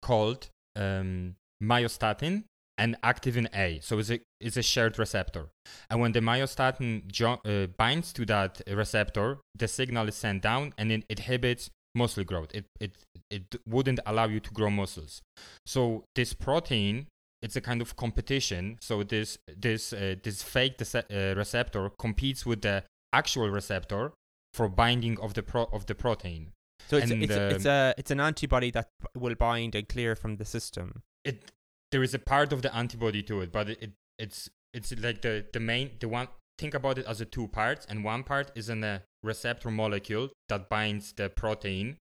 called um, myostatin and activin A. So it's a it's a shared receptor. And when the myostatin jo- uh, binds to that receptor, the signal is sent down and it inhibits muscle growth. It it it wouldn't allow you to grow muscles. So this protein, it's a kind of competition. So this this uh, this fake dece- uh, receptor competes with the actual receptor for binding of the pro- of the protein. So it's And, it's, a, it's a it's an antibody that will bind and clear from the system. it there is a part of the antibody to it, but it, it it's it's like the the main the one think about it as a two parts, and one part is in a receptor molecule that binds the protein,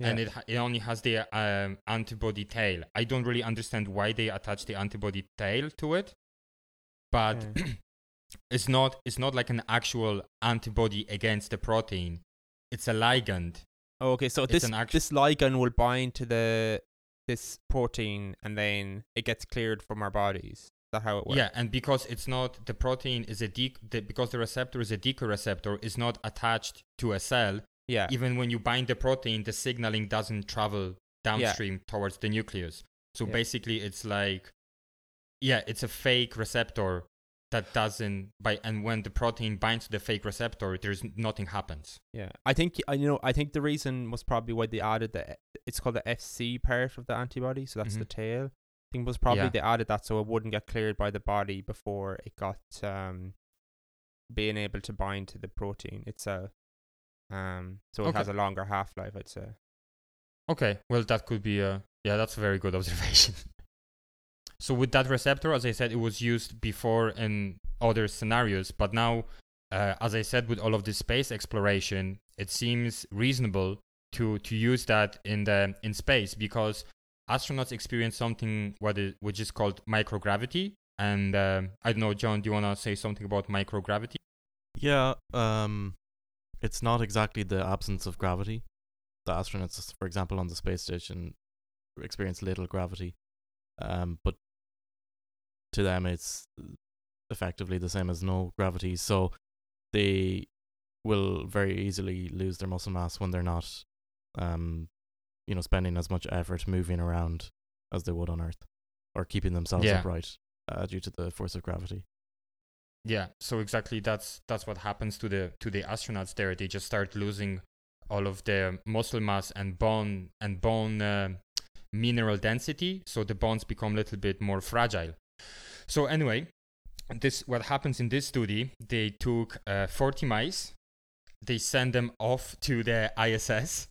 and it it only has the um, antibody tail. I don't really understand why they attach the antibody tail to it, but Okay. it's not it's not like an actual antibody against the protein. It's a ligand. Oh, okay, so it's this an act- this ligand will bind to the this protein and then it gets cleared from our bodies. Is that how it works? Yeah, and because it's not the protein is a de- the, because the receptor is a decoy receptor is not attached to a cell. Yeah. Even when you bind the protein, the signaling doesn't travel downstream towards the nucleus. So Yeah. basically, it's like, yeah, it's a fake receptor that doesn't by and when the protein binds to the fake receptor, there's nothing happens. Yeah, I think I you know I think the reason was probably why they added the it's called the FC part of the antibody, so that's the Mhm. tail. I think was probably Yeah. they added that so it wouldn't get cleared by the body before it got um being able to bind to the protein itself. Um, so it Okay. has a longer half life, I'd say. Okay, well that could be a yeah, that's a very good observation. So with that receptor, as I said, it was used before in other scenarios, but now, uh, as I said, with all of this space exploration, it seems reasonable to to use that in the in space because astronauts experience something what is which is called microgravity. And um I don't know, John, do you wanna say something about microgravity? Yeah, um, it's not exactly the absence of gravity. The astronauts, for example, on the space station, experience little gravity, um, but to them it's effectively the same as no gravity. So they will very easily lose their muscle mass when they're not, um, you know, spending as much effort moving around as they would on Earth, or keeping themselves Yeah. upright uh, due to the force of gravity. Yeah, so exactly that's that's what happens to the to the astronauts there. They just start losing all of their muscle mass and bone and bone uh, mineral density, so the bones become a little bit more fragile. So anyway, this what happens in this study? They took uh, 40 mice, they sent them off to the ISS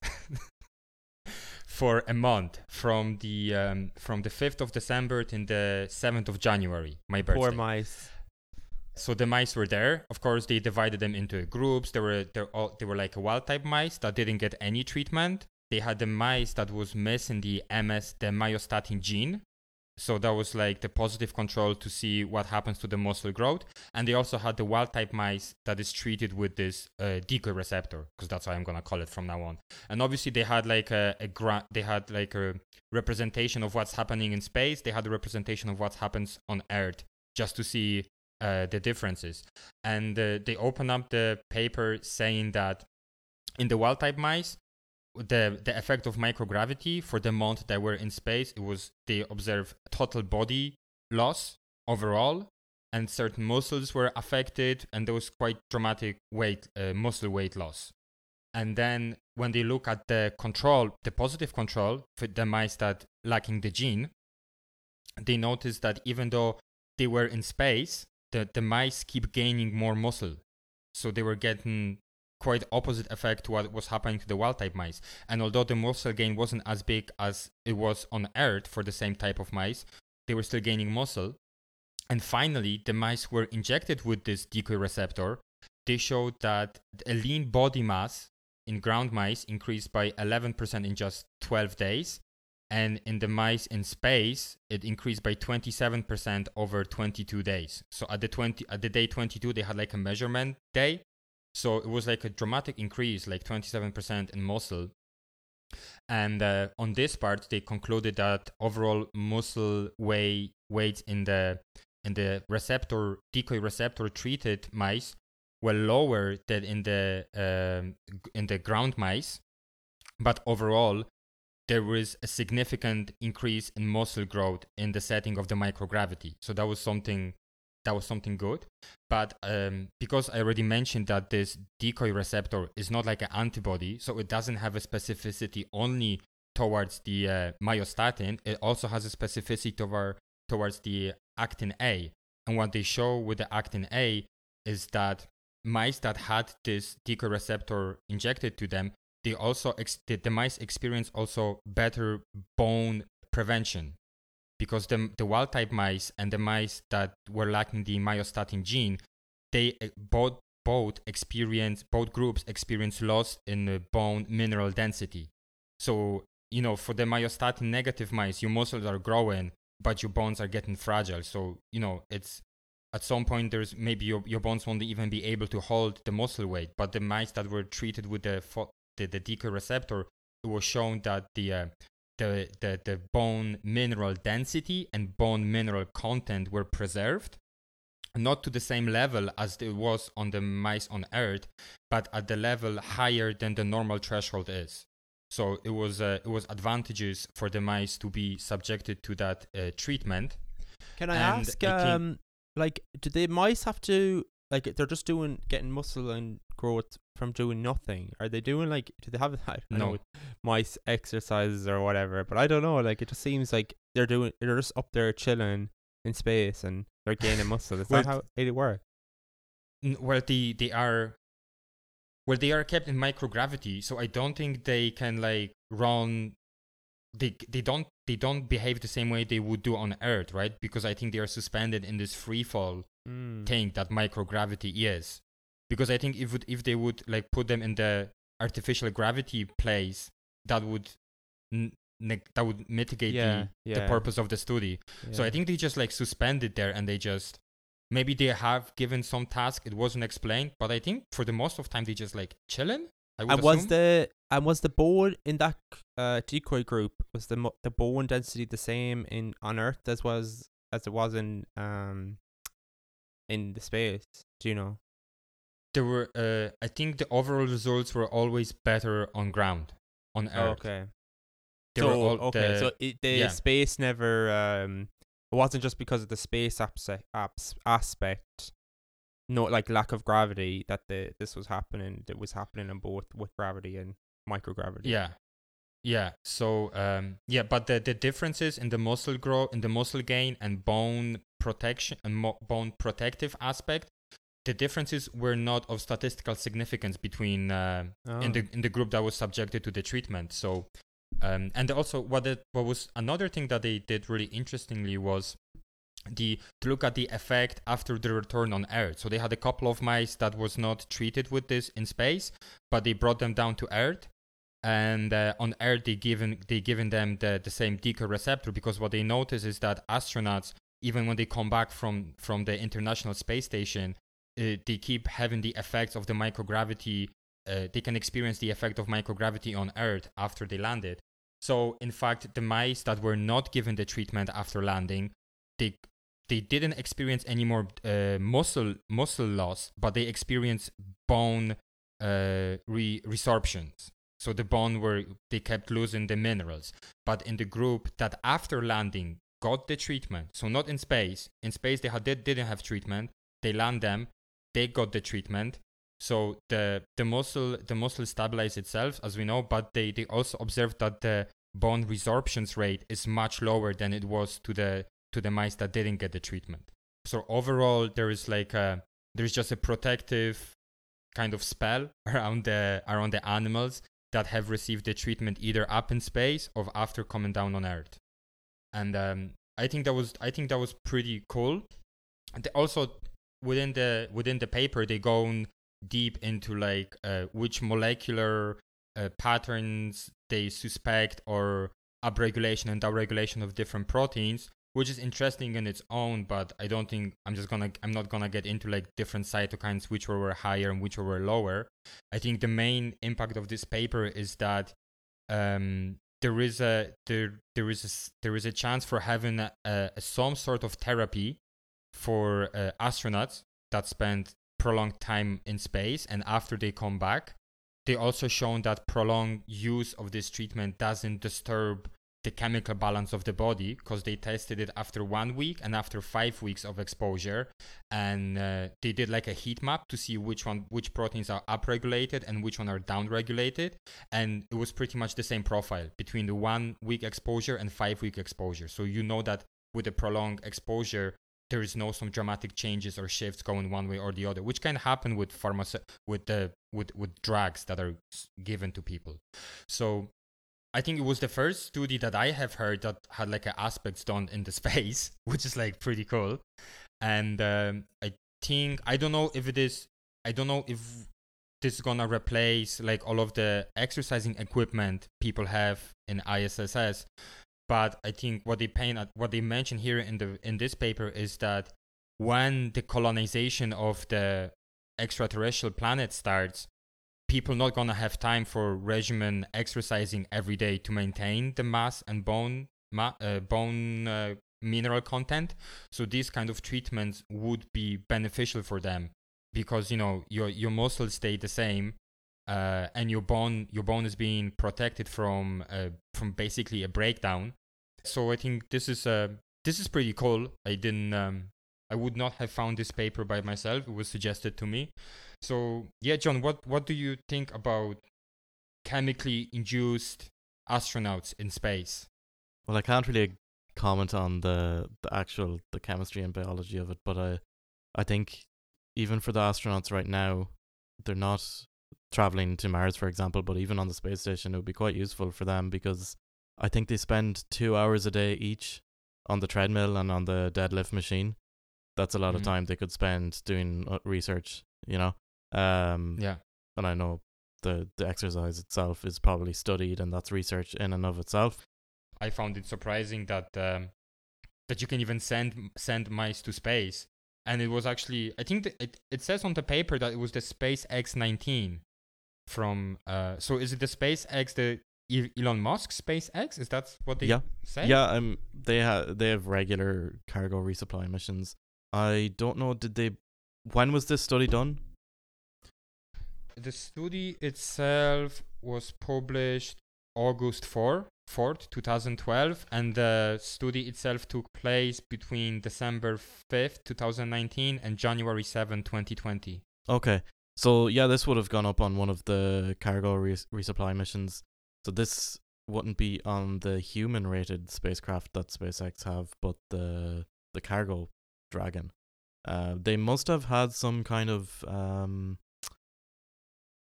for a month from the um, from the 5th of December to the 7th of January, my birthday. Poor mice. So the mice were there. Of course, they divided them into groups. There were they all they were like wild type mice that didn't get any treatment. They had the mice that was missing the MS, the myostatin gene. So that was like the positive control to see what happens to the muscle growth. And they also had the wild type mice that is treated with this uh, decoy receptor, because that's what I'm gonna call it from now on. And obviously they had like a, a gra- they had like a representation of what's happening in space. They had a representation of what happens on Earth, just to see uh, the differences. And uh, they open up the paper saying that in the wild type mice, the the effect of microgravity for the month that were in space, it was they observed total body loss overall, and certain muscles were affected, and there was quite dramatic weight uh, muscle weight loss. And then when they look at the control, the positive control for the mice that lacking the gene, they notice that even though they were in space, the, the mice keep gaining more muscle. So they were getting quite opposite effect to what was happening to the wild type mice. And although the muscle gain wasn't as big as it was on Earth for the same type of mice, they were still gaining muscle. And finally, the mice were injected with this decoy receptor. They showed that a lean body mass in ground mice increased by 11% in just 12 days. And in the mice in space, it increased by 27% over 22 days. So at the 20 at the day 22, they had like a measurement day. So it was like a dramatic increase, like 27% in muscle. And uh, on this part, they concluded that overall muscle weight weight in the in the receptor decoy receptor treated mice were lower than in the um, in the ground mice, but overall there was a significant increase in muscle growth in the setting of the microgravity. So that was something that was something good. But um, because I already mentioned that this decoy receptor is not like an antibody, so it doesn't have a specificity only towards the uh, myostatin. It also has a specificity toward, towards the actin A. And what they show with the actin A is that mice that had this decoy receptor injected to them, they also ex- the, the mice experience also better bone prevention because the the wild type mice and the mice that were lacking the myostatin gene, they uh, both both experience both groups experience loss in the bone mineral density. So you know, for the myostatin negative mice, your muscles are growing, but your bones are getting fragile. So you know, it's at some point there's maybe your, your bones won't even be able to hold the muscle weight. But the mice that were treated with the the, the decoy receptor, it was shown that the uh, the, the, the bone mineral density and bone mineral content were preserved not to the same level as it was on the mice on earth but at the level higher than the normal threshold is. So it was uh, it was advantageous for the mice to be subjected to that uh, treatment. Can i and ask um like do the mice have to like they're just doing getting muscle and growth from doing nothing? Are they doing like do they have I no. know mice exercises or whatever? But I don't know. Like it just seems like they're doing they're just up there chilling in space and they're gaining muscle. Is well, that how it works? Well, they they are well they are kept in microgravity, so I don't think they can like run. They they don't they don't behave the same way they would do on Earth, right? Because I think they are suspended in this free fall mm. thing that microgravity is because I think if would, if they would like put them in the artificial gravity place, that would n- that would mitigate yeah, the, yeah. the purpose of the study. Yeah. So I think they just like suspended there and they just maybe they have given some task it wasn't explained, but I think for the most of time they just like chilling. and assume. was the and was the bone in that uh, decoy group was the the bone density the same in on Earth as was as it was in um in the space? Do you know? there were uh, I think the overall results were always better on ground on oh, Earth. okay. They so okay, the, so it, the yeah. space never um it wasn't just because of the space abse- abs- aspect no like lack of gravity that the this was happening that was happening in both with gravity and microgravity. Yeah. Yeah. So um yeah, but the the differences in the muscle growth in the muscle gain and bone protection and mo- bone protective aspect the differences were not of statistical significance between uh, oh. in the in the group that was subjected to the treatment. So, um, and also what it, what was another thing that they did really interestingly was the to look at the effect after the return on Earth. So they had a couple of mice that was not treated with this in space, but they brought them down to Earth. And uh, on Earth, they given they given them the, the same decoy receptor because what they notice is that astronauts, even when they come back from from the International Space Station, uh, they keep having the effects of the microgravity. Uh, they can experience the effect of microgravity on Earth after they landed. So, in fact, the mice that were not given the treatment after landing, they they didn't experience any more uh, muscle muscle loss, but they experienced bone uh, re- resorptions. So the bone were they kept losing the minerals. But in the group that after landing got the treatment. So not in space. In space they had they didn't have treatment. They land them. They got the treatment. So the the muscle the muscle stabilized itself as we know, but they they also observed that the bone resorptions rate is much lower than it was to the to the mice that didn't get the treatment. So overall, there is like a there's just a protective kind of spell around the around the animals that have received the treatment either up in space or after coming down on Earth. And um, I think that was I think that was pretty cool. And also within the within the paper they go deep into like uh, which molecular uh, patterns they suspect or upregulation and downregulation of different proteins which is interesting in its own but i don't think i'm just gonna i'm not gonna get into like different cytokines which were higher and which were lower. I think the main impact of this paper is that um, there is a there there is a, there is a chance for having a, a, some sort of therapy for uh, astronauts that spend prolonged time in space and after they come back they also shown that prolonged use of this treatment doesn't disturb the chemical balance of the body because they tested it after one week and after five weeks of exposure. And uh, they did like a heat map to see which one which proteins are upregulated and which one are downregulated. And it was pretty much the same profile between the one week exposure and five week exposure. So you know that with a prolonged exposure there is no some dramatic changes or shifts going one way or the other which can happen with pharma with the with with drugs that are given to people. So I think it was the first study that I have heard that had like aspects done in the space, which is like pretty cool. And um, I think I don't know if it is. I don't know if this is gonna replace like all of the exercising equipment people have in ISSS. But I think what they paint what they mention here in the in this paper is that when the colonization of the extraterrestrial planet starts, people not gonna have time for regimen exercising every day to maintain the mass and bone ma- uh, bone uh, mineral content. So these kind of treatments would be beneficial for them because you know your your muscles stay the same. Uh, and your bone your bone is being protected from uh, from basically a breakdown. So I think this is uh, this is pretty cool. I didn't um, I would not have found this paper by myself. It was suggested to me. So yeah, John, what what do you think about chemically induced astronauts in space? Well, I can't really comment on the the actual the chemistry and biology of it, but I I think even for the astronauts right now, they're not traveling to Mars, for example, but even on the space station, it would be quite useful for them because I think they spend two hours a day each on the treadmill and on the deadlift machine. That's a lot mm-hmm. of time they could spend doing uh, research, you know. Um, yeah. And I know the the exercise itself is probably studied, and that's research in and of itself. I found it surprising that um, that you can even send send mice to space, and it was actually I think it it says on the paper that it was the SpaceX 19 from. Uh, so is it the SpaceX the Elon Musk SpaceX? Is that what they yeah. say? Yeah, um, they have they have regular cargo resupply missions. I don't know. Did they? When was this study done? The study itself was published August 4, 4th, 2012, and the study itself took place between December 5th, 2019 and January 7, 2020. Okay. So, yeah, this would have gone up on one of the cargo res- resupply missions. So, this wouldn't be on the human rated spacecraft that SpaceX have, but the the cargo Dragon. Uh, they must have had some kind of um,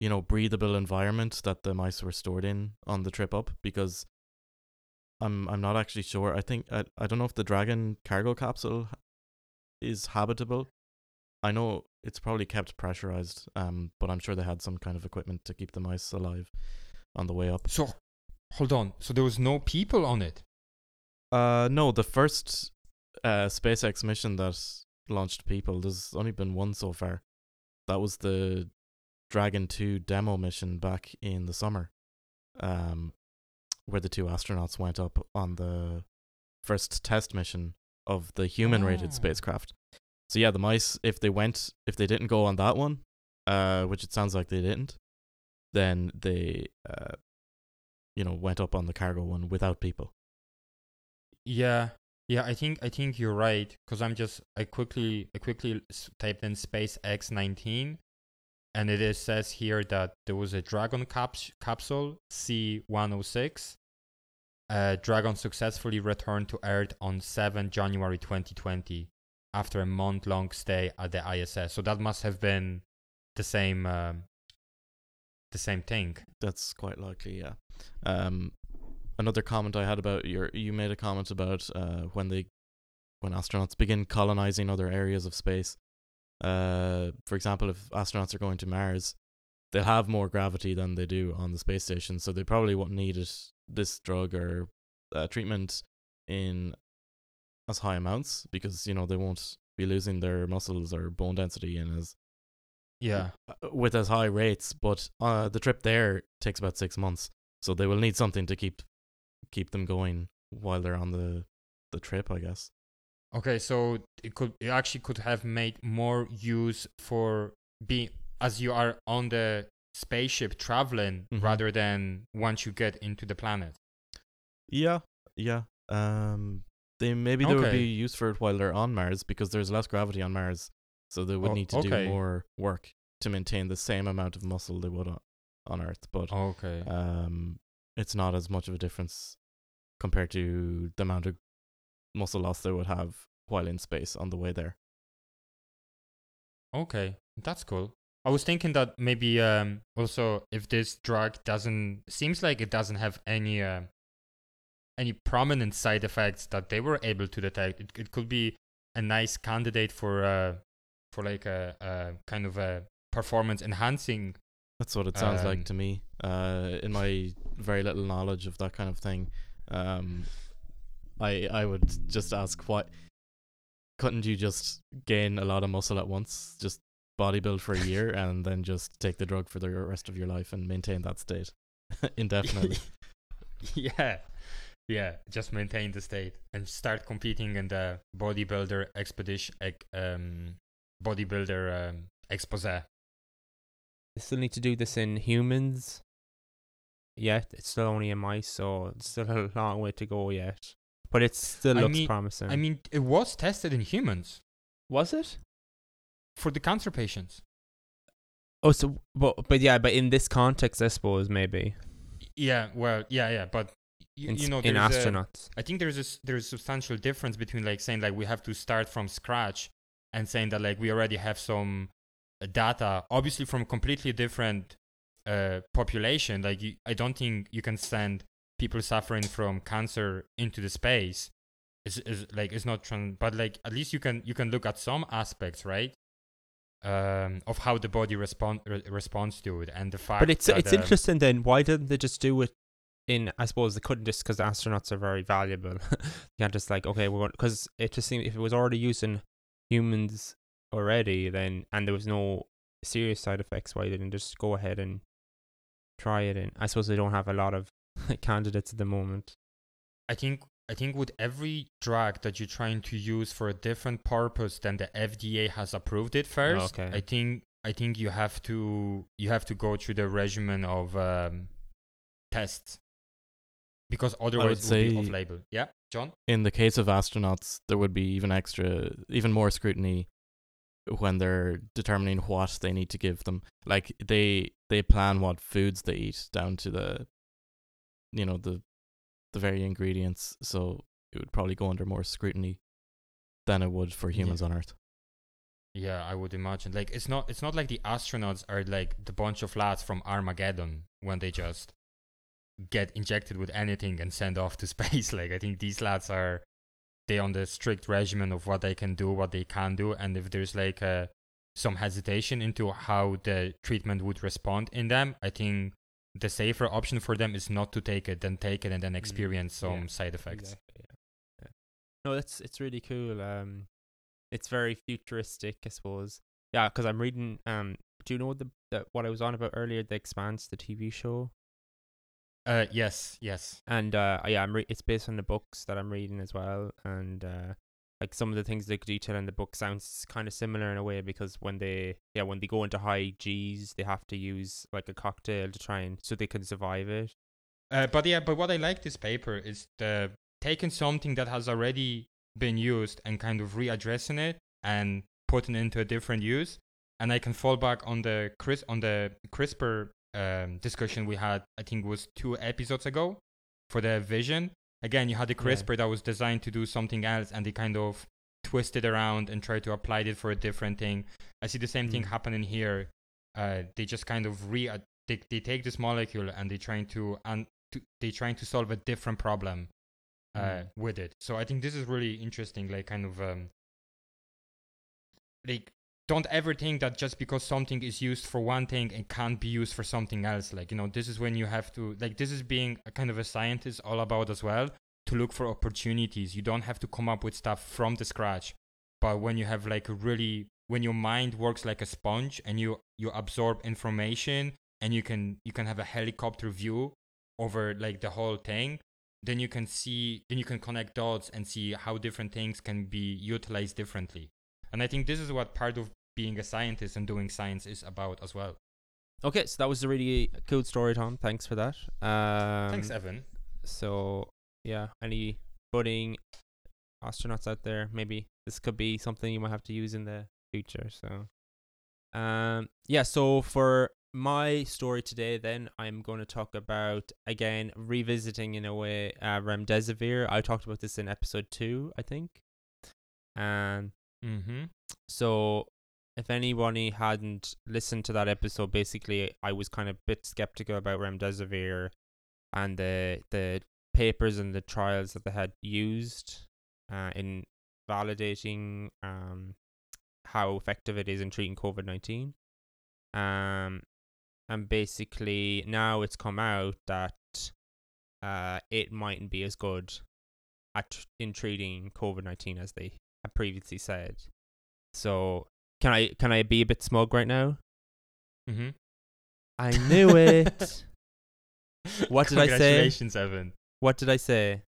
you know, breathable environment that the mice were stored in on the trip up because I'm I'm not actually sure. I think I I don't know if the Dragon cargo capsule is habitable. I know it's probably kept pressurized, um, but I'm sure they had some kind of equipment to keep the mice alive on the way up. So, hold on. So there was no people on it. Uh, no. The first uh SpaceX mission that launched people, there's only been one so far. That was the Dragon 2 demo mission back in the summer, um, where the two astronauts went up on the first test mission of the human rated oh. spacecraft. So yeah, the mice, if they went, if they didn't go on that one, uh, which it sounds like they didn't, then they, uh, you know, went up on the cargo one without people. Yeah, Yeah, I think I think you're right because I'm just I quickly I quickly typed in SpaceX 19, and it is says here that there was a Dragon caps- capsule C106. Uh, Dragon successfully returned to Earth on 7 January 2020 after a month-long stay at the ISS. So that must have been the same um, the same thing. That's quite likely, yeah. Um, another comment I had about your, you made a comment about uh, when they, when astronauts begin colonizing other areas of space. Uh, for example, if astronauts are going to Mars, they'll have more gravity than they do on the space station, so they probably won't need it, this drug or uh, treatment in as high amounts because you know they won't be losing their muscles or bone density in as Yeah. uh, with as high rates, but uh, the trip there takes about six months, so they will need something to keep keep them going while they're on the the trip, I guess. Okay, so it could it actually could have made more use for being as you are on the spaceship traveling Mhm. rather than once you get into the planet. Yeah, yeah. Um, they maybe there would be used for it while they're on Mars because there's less gravity on Mars, so they would Oh, need to okay. do more work to maintain the same amount of muscle they would on, on Earth. But Okay. um, it's not as much of a difference compared to the amount of muscle loss they would have while in space on the way there. Okay, that's cool. I was thinking that maybe um also if this drug doesn't seems like it doesn't have any uh, any prominent side effects that they were able to detect. It it could be a nice candidate for uh for like a, a kind of a performance enhancing. That's what it sounds Um, like to me. Uh, in my very little knowledge of that kind of thing, um, I I would just ask why couldn't you just gain a lot of muscle at once, just bodybuild for a year, and then just take the drug for the rest of your life and maintain that state indefinitely? yeah. Yeah, just maintain the state and start competing in the bodybuilder expedition ec- um bodybuilder um expose. They still need to do this in humans. Yet it's still only in mice, so it's still a long way to go yet. But it still I looks mean- promising. I mean, it was tested in humans was it? for the cancer patients. Oh, so but but yeah, but in this context, I suppose maybe Yeah, well, yeah, yeah, but y- in, you know, in astronauts. I think there's a there's a substantial difference between like saying like we have to start from scratch and saying that like we already have some uh, data, obviously from a completely different uh, population. Like you, I don't think you can send people suffering from cancer into the space. Is is like it's not tran- but like at least you can you can look at some aspects, right? Um, of how the body respond re- responds to it and the fact. But it's that, it's um, interesting then. Why didn't they just do it in? I suppose they couldn't just because astronauts are very valuable. you can't just like okay, we're because it just seemed if it was already using humans already, then and there was no serious side effects, why didn't just go ahead and try it and I suppose they don't have a lot of candidates at the moment. I think I think with every drug that you're trying to use for a different purpose than the FDA has approved it first, Okay. I think I think you have to you have to go through the regimen of um, tests because otherwise it will be off label. Yeah, John. in the case of astronauts, there would be even extra, even more scrutiny when they're determining what they need to give them. Like they they plan what foods they eat down to the, you know the, the very ingredients. So it would probably go under more scrutiny than it would for Yeah. humans on Earth. Yeah, I would imagine. Like it's not it's not like the astronauts are like the bunch of lads from Armageddon when they just get injected with anything and sent off to space. Like I think these lads are they on the strict regimen of what they can do, what they can do, and if there's like uh, some hesitation into how the treatment would respond in them, I think the safer option for them is not to take it, then take it and then experience some Mm, yeah, side effects. Exactly, yeah. yeah. No, that's it's really cool. Um, it's very futuristic, I suppose. Yeah, because I'm reading. Um, do you know the, the what I was on about earlier? The Expanse, the TV show, Uh, yes, yes. and uh, yeah, I'm re- it's based on the books that I'm reading as well, and uh, like some of the things they detail in the book sounds kind of similar in a way because when they yeah when they go into high G's, they have to use like a cocktail to try and so they can survive it. Uh, but yeah, but what I like this paper is the taking something that has already been used and kind of readdressing it and putting it into a different use. And I can fall back on the Chris on the CRISPR um, discussion we had. I think was two episodes ago for the vision. Again, you had the Yeah. CRISPR that was designed to do something else, and they kind of twisted around and tried to apply it for a different thing. I see the same thing Mm. happening here. Uh, they just kind of re they, they take this molecule and they trying to and to, they trying to solve a different problem uh, Mm. with it. So I think this is really interesting. Like kind of um, like don't ever think that just because something is used for one thing it can't be used for something else. Like you know, this is when you have to like this is being a kind of a scientist all about as well to look for opportunities. You don't have to come up with stuff from the scratch, but when you have like really when your mind works like a sponge and you you absorb information and you can you can have a helicopter view over like the whole thing then you can see then you can connect dots and see how different things can be utilized differently and i think this is what part of being a scientist and doing science is about as well Okay, so that was a really cool story, Tom. Thanks for that. Um, thanks evan So yeah, any budding astronauts out there, maybe this could be something you might have to use in the future. So, um, yeah. So for my story today, then I'm going to talk about again revisiting in a way uh, remdesivir. I talked about this in episode two, I think. Um, mm-hmm so if anybody hadn't listened to that episode, basically I was kind of a bit skeptical about remdesivir and the the papers and the trials that they had used uh, in validating um how effective it is in treating COVID nineteen. Um and basically now it's come out that uh it mightn't be as good at in treating COVID nineteen as they had previously said. So can I can I be a bit smug right now? mm-hmm I knew it. What did I say? congratulations evan what did I say?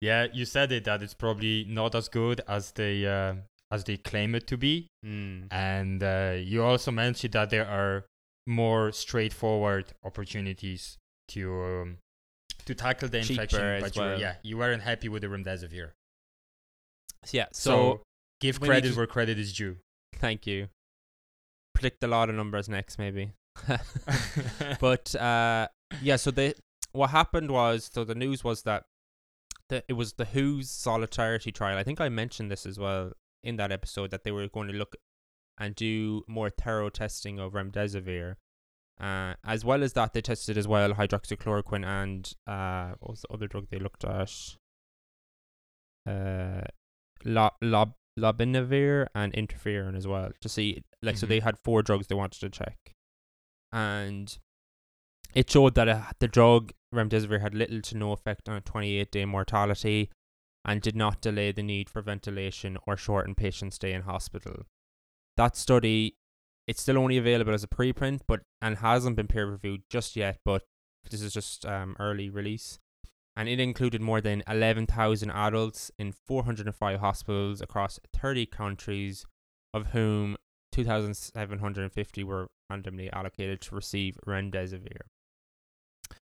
yeah you said it that it's probably not as good as they uh, as they claim it to be Mm. And uh, you also mentioned that there are more straightforward opportunities to um, to tackle the infection, as but well. yeah, you weren't happy with the remdesivir. Yeah. So, So, give credit where credit is due. thank you. Predict a lot of numbers next, maybe. but uh, yeah. So the what happened was so the news was that the, it was the WHO's solidarity trial. I think I mentioned this as well in that episode that they were going to look and do more thorough testing of remdesivir. Uh, as well as that, they tested as well hydroxychloroquine and uh, what was the other drug they looked at? Uh, lo- lob- lobinavir and interferon as well to see like so Mhm. they had four drugs they wanted to check, and it showed that uh, the drug remdesivir had little to no effect on a 28 day mortality and did not delay the need for ventilation or shorten patient stay in hospital. That study, it's still only available as a preprint, but and hasn't been peer reviewed just yet. But this is just um, early release, and it included more than 11,000 adults in 405 hospitals across 30 countries, of whom 2,750 were randomly allocated to receive remdesivir.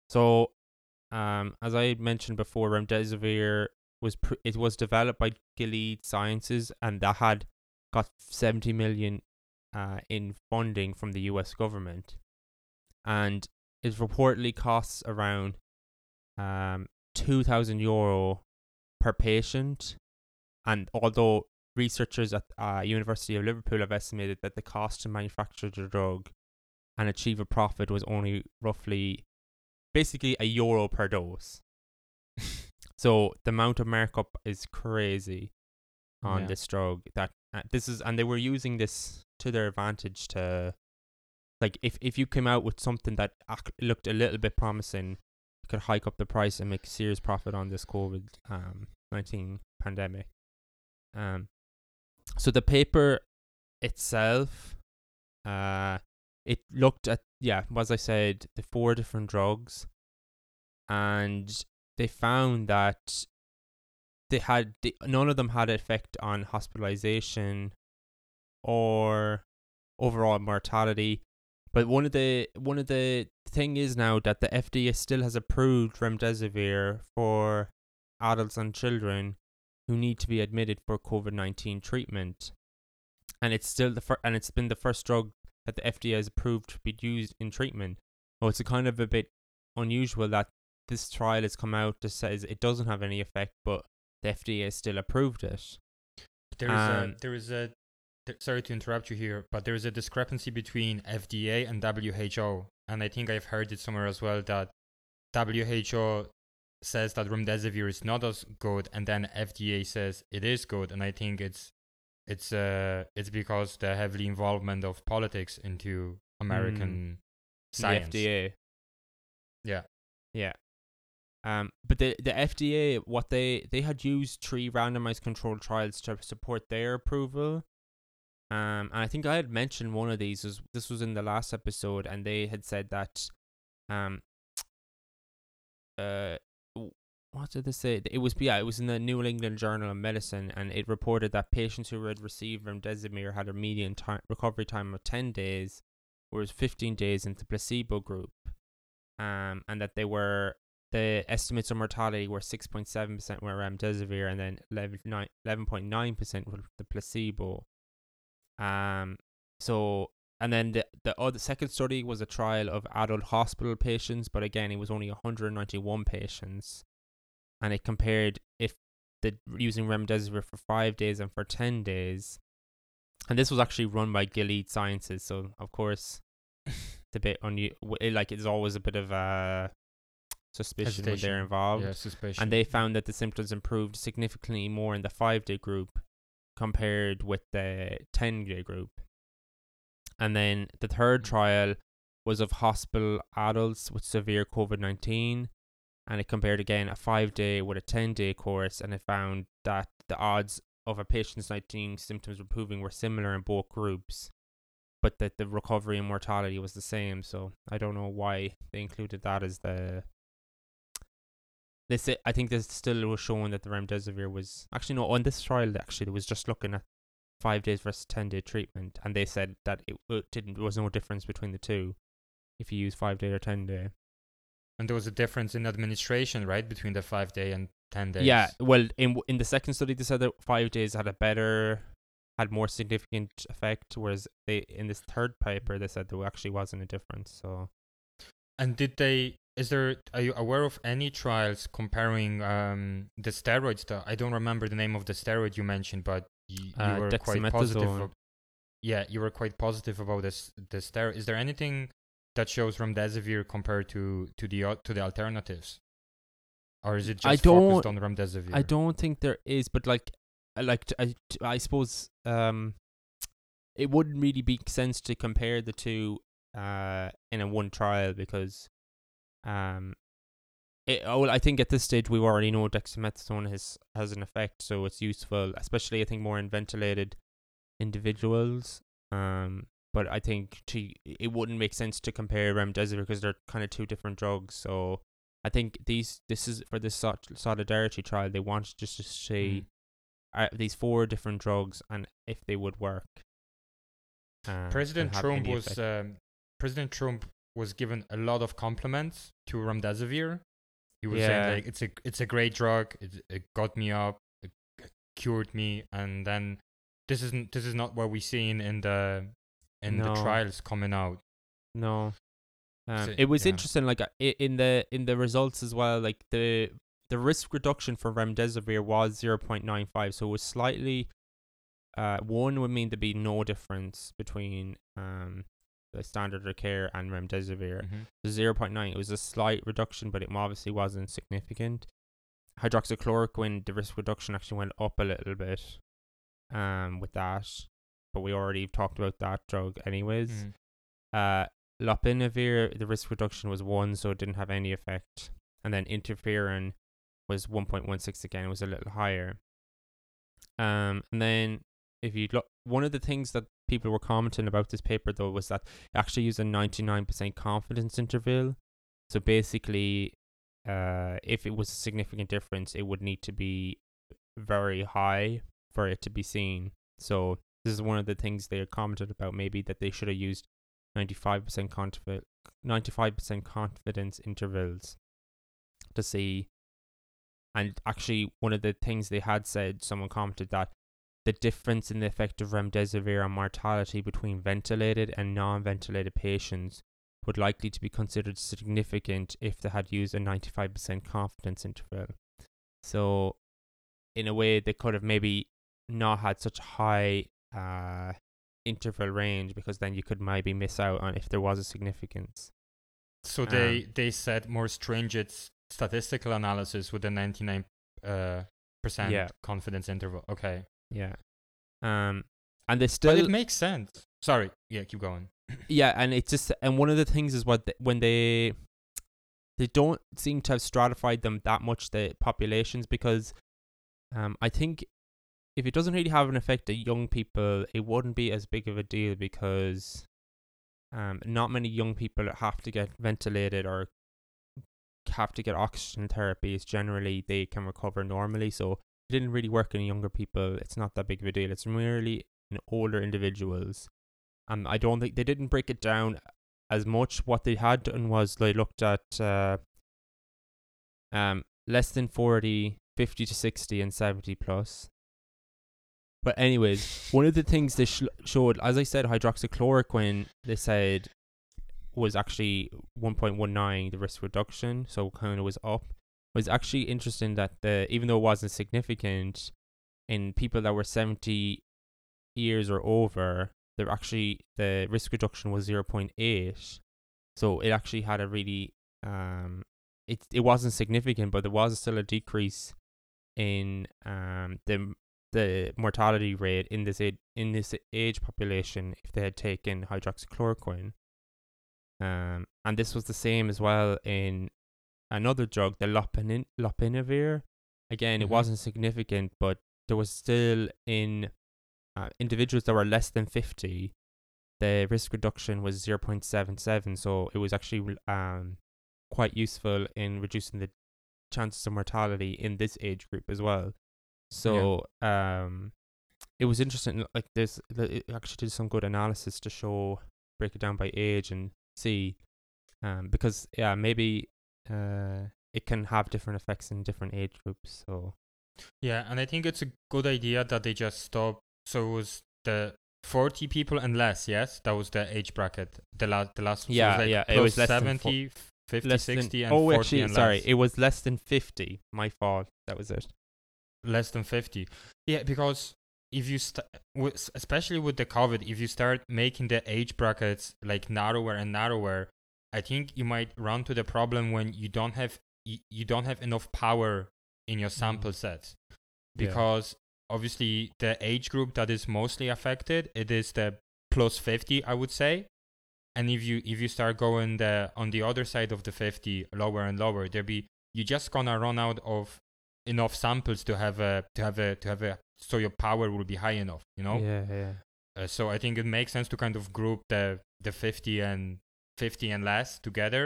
So, um, as I mentioned before, remdesivir was pr- it was developed by Gilead Sciences, and that had got 70 million uh, in funding from the U.S. government, and it reportedly costs around um 2,000 euro per patient, and although researchers at uh, University of Liverpool have estimated that the cost to manufacture the drug and achieve a profit was only roughly basically a euro per dose. so the amount of markup is crazy on Yeah. this drug that uh, this is and they were using this to their advantage to like if if you came out with something that ac- looked a little bit promising could hike up the price and make serious profit on this covid um 19 pandemic. Um so the paper itself uh it looked at yeah as i said the four different drugs and they found that they had they, none of them had effect on hospitalization or overall mortality but one of the one of the thing is now that the FDA still has approved remdesivir for adults and children who need to be admitted for COVID nineteen treatment, and it's still the fir- and it's been the first drug that the FDA has approved to be used in treatment. Oh, it's a kind of a bit unusual that this trial has come out that says it doesn't have any effect, but the FDA has still approved it. There is Um, a there is a sorry to interrupt you here, but there is a discrepancy between FDA and WHO, and I think I've heard it somewhere as well that WHO says that remdesivir is not as good, and then FDA says it is good, and I think it's it's uh it's because the heavily involvement of politics into American science. The FDA. Yeah. Yeah. Um, but the the FDA, what they they had used three randomized controlled trials to support their approval. Um, and I think I had mentioned one of these. Was this was in the last episode, and they had said that, um, uh, what did they say? It was yeah, it was in the New England Journal of Medicine, and it reported that patients who had received remdesivir had a median time recovery time of ten days, whereas fifteen days in the placebo group um, and that they were the estimates of mortality were six point seven percent were remdesivir, and then 11.9 percent were the placebo. Um, so and then the the other second study was a trial of adult hospital patients, but again, it was only 191 patients, and it compared if the using remdesivir for five days and for 10 days. And this was actually run by Gilead Sciences, so of course it's a bit w- it, like it's always a bit of a suspicion when they're involved. Yeah, suspicion. And they found that the symptoms improved significantly more in the five day group compared with the 10 day group. And then the third Mm. trial was of hospital adults with severe COVID 19. And it compared again a five day with a 10 day course. And it found that the odds of a patient's 19 symptoms improving were similar in both groups, but that the recovery and mortality was the same. So I don't know why they included that as the they say I think this still was showing that the remdesivir was actually no on this trial actually it was just looking at five days versus ten day treatment and they said that it, it didn't there was no difference between the two if you use five day or ten day. and there was a difference in administration, right, between the five day and ten days. Yeah, well in in the second study they said that five days had a better had more significant effect, whereas they in this third paper they said there actually wasn't a difference. So And did they? Is there? Are you aware of any trials comparing um, the steroids? That I don't remember the name of the steroid you mentioned, but you, you Uh, were quite positive. ab- yeah, you were quite positive about this. The steroid. Is there anything that shows remdesivir compared to to the to the alternatives, or is it just I focused don't- on remdesivir? I don't think there is, but like, like I like t- I, t- I suppose um, it wouldn't really make sense to compare the two uh in a one trial because um, it oh, I think at this stage we already know dexamethasone has has an effect, so it's useful, especially I think more in ventilated individuals. Um, but I think to it wouldn't make sense to compare remdesivir because they're kind of two different drugs. So I think these this is for this solidarity trial. They wanted just to see Mm. uh, these four different drugs and if they would work. um, President Trump was um, President Trump was given a lot of compliments to remdesivir. He was Yeah. saying like it's a it's a great drug. It, it got me up, it cured me, and then this isn't this is not what we seen in the in the trials coming out. no. Um, So- it was yeah. interesting, like uh, in the in the results as well. Like the the risk reduction for remdesivir was zero point nine five, so it was slightly. Uh, one would mean there'd be no difference between um standard of care and remdesivir. Mhm. The point nine, it was a slight reduction, but it obviously wasn't significant. Hydroxychloroquine, the risk reduction actually went up a little bit, um, with that, but we already talked about that drug anyways. Mhm. Uh, lopinavir, the risk reduction was one, so it didn't have any effect. And then interferon was 1.16 again, it was a little higher. Um, and then if you look, one of the things that people were commenting about this paper though was that it actually used a 99% confidence interval. So basically, uh, if it was a significant difference, it would need to be very high for it to be seen. So this is one of the things they commented about maybe that they should have used 95% confi- 95% confidence intervals to see And actually, one of the things they had said, someone commented that the difference in the effect of remdesivir on mortality between ventilated and non-ventilated patients would likely to be considered significant if they had used a 95% confidence interval. So, in a way, they could have maybe not had such a high uh, interval range because then you could maybe miss out on if there was a significance. So they they said more stringent statistical analysis with a 99 uh, percent Yeah. confidence interval. Okay, Yeah. Um, and they still but it makes sense. Sorry, yeah, keep going. yeah, and it's just and one of the things is what the, when they they don't seem to have stratified them that much the populations because um I think if it doesn't really have an effect on young people, it wouldn't be as big of a deal because um not many young people have to get ventilated or have to get oxygen therapy. therapies. Generally, they can recover normally, so didn't really work in younger people. It's not that big of a deal. It's merely in older individuals. Um, I don't think they didn't break it down as much. What they had done was they looked at uh, um less than 40, 50 to 60, and 70 plus. But anyways, one of the things they sh- showed, as I said, hydroxychloroquine, they said was actually 1.19 the risk reduction, so kind of was up. Was actually interesting that the even though it wasn't significant in people that were 70 years or over, there actually the risk reduction was 0.8. So it actually had a really um it it wasn't significant, but there was still a decrease in um the the mortality rate in this age, in this age population if they had taken hydroxychloroquine. Um, and this was the same as well in another drug, the lopinavir. Again, it Mhm. wasn't significant, but there was still in uh, individuals that were less than 50, the risk reduction was 0.77. So it was actually um, quite useful in reducing the chances of mortality in this age group as well. So um, it was interesting. Like this, it actually did some good analysis to show, break it down by age and see, um, because yeah, maybe uh, it can have different effects in different age groups. So Yeah, and I think it's a good idea that they just stop. So it was the 40 people and less, yes? That was the age bracket. The last, the last so it was Yeah, like yeah, it was less than 70, 50, less 60, than, and oh, 40 actually, and sorry, less. it was less than fifty. My fault. That was it. less than 50 yeah because if you st- with, especially with the covid if you start making the age brackets like narrower and narrower i think you might run to the problem when you don't have you, you don't have enough power in your sample set Yeah. because obviously the age group that is mostly affected it is the plus 50 i would say and if you if you start going the on the other side of the 50 lower and lower there be you just gonna run out of enough samples to have a to have a to have a so your power will be high enough you know Yeah, yeah. uh, so i think it makes sense to kind of group the the 50 and 50 and less together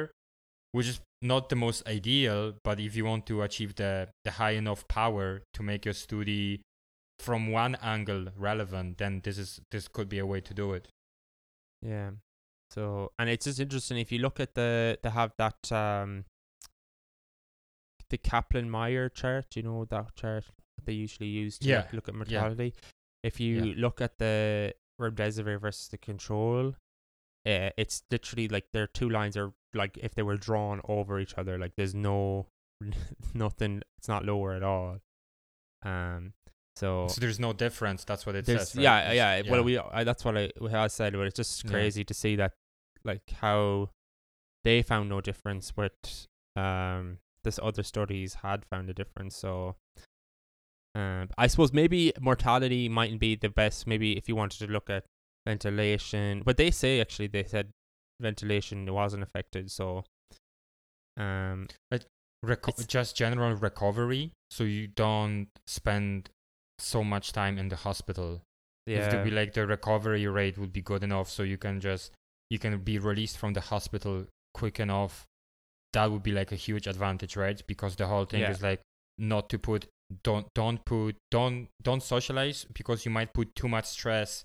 which is not the most ideal but if you want to achieve the the high enough power to make your study from one angle relevant then this is this could be a way to do it Yeah. So and it's just interesting if you look at the they have that um the Kaplan Meier chart, you know that chart they usually use to Yeah, like, look at mortality. yeah. If you Yeah. look at the remdesivir versus the control, uh, it's literally like their two lines are like if they were drawn over each other. Like there's no nothing. It's not lower at all. Um. So so there's no difference that's what it says right? yeah It's- yeah, well we I, that's what I said but it's just Yeah. crazy to see that like how they found no difference but um this other studies had found a difference so um I suppose maybe mortality mightn't be the best maybe if you wanted to look at ventilation but they say actually they said ventilation wasn't affected so um Reco- just general recovery? So you don't spend so much time in the hospital? If to be like the recovery rate would be good enough so you can just you can be released from the hospital quick enough that would be like a huge advantage right? Because the whole thing Yeah. is like not to put don't don't put don't don't socialize because you might put too much stress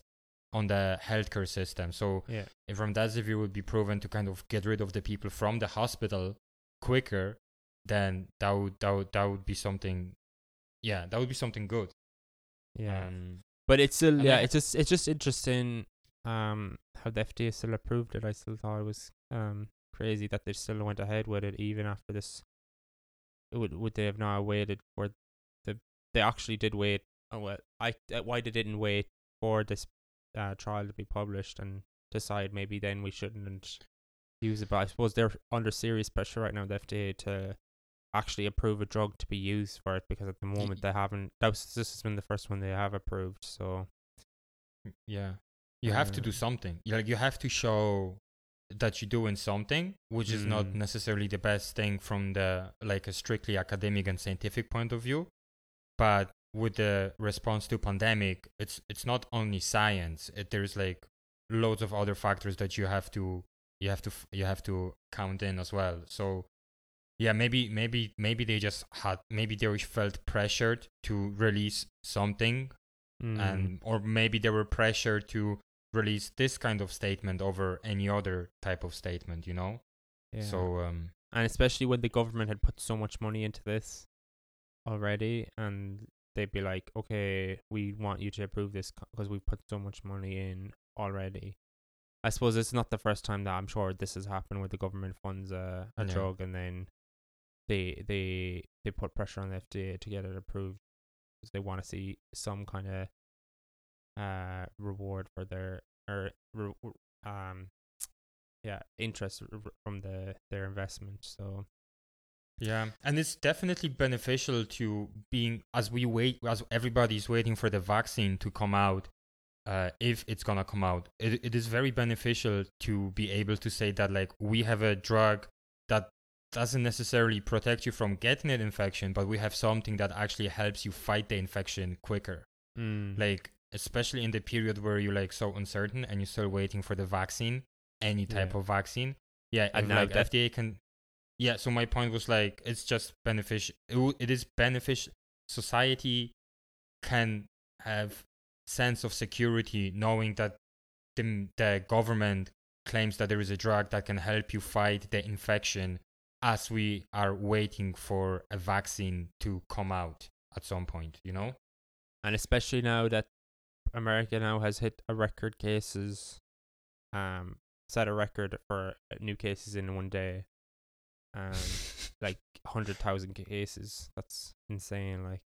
on the healthcare system so yeah if remdesivir would be proven to kind of get rid of the people from the hospital quicker then that would that would that would be something. Yeah, that would be something good. Yeah. Um, But it's still And yeah, I- it's just it's just interesting um how the FDA still approved it. I still thought it was um crazy that they still went ahead with it even after this. Would would they have not waited for the they actually did wait oh well I uh, why they didn't wait for this uh, trial to be published and decide maybe then we shouldn't use it but I suppose they're under serious pressure right now the FDA to actually approve a drug to be used for it because at the moment they haven't that was this has been the first one they have approved so yeah, you have to do Um, something. You like you have to show that you're doing something, which is not Mm. necessarily the best thing from the like a strictly academic and scientific point of view. But with the response to pandemic, it's it's not only science. It, there's like loads of other factors that you have to you have to you have to count in as well. So yeah, maybe maybe maybe they just had maybe they felt pressured to release something mm, and or maybe they were pressured to release this kind of statement over any other type of statement you know yeah. so um and especially when the government had put so much money into this already and they'd be like okay we want you to approve this because we've put so much money in already. I suppose it's not the first time that i'm sure this has happened where the government funds a, a drug and then they they they put pressure on the fda to get it approved because they want to see some kind of uh reward for their or re- um yeah interest from the their investment so yeah and it's definitely beneficial to being as we wait as everybody's waiting for the vaccine to come out uh, if it's gonna come out it, it is very beneficial to be able to say that like we have a drug that doesn't necessarily protect you from getting an infection but we have something that actually helps you fight the infection quicker mm. like especially in the period where you're like so uncertain and you're still waiting for the vaccine any type Yeah. of vaccine yeah And and now like that- fda can yeah so my point was like it's just beneficial it, w- it is beneficial society can have sense of security knowing that the, the government claims that there is a drug that can help you fight the infection as we are waiting for a vaccine to come out at some point you know? And especially now that America now has hit a record cases, um, set a record for new cases in one day, um, like hundred thousand cases. That's insane. Like,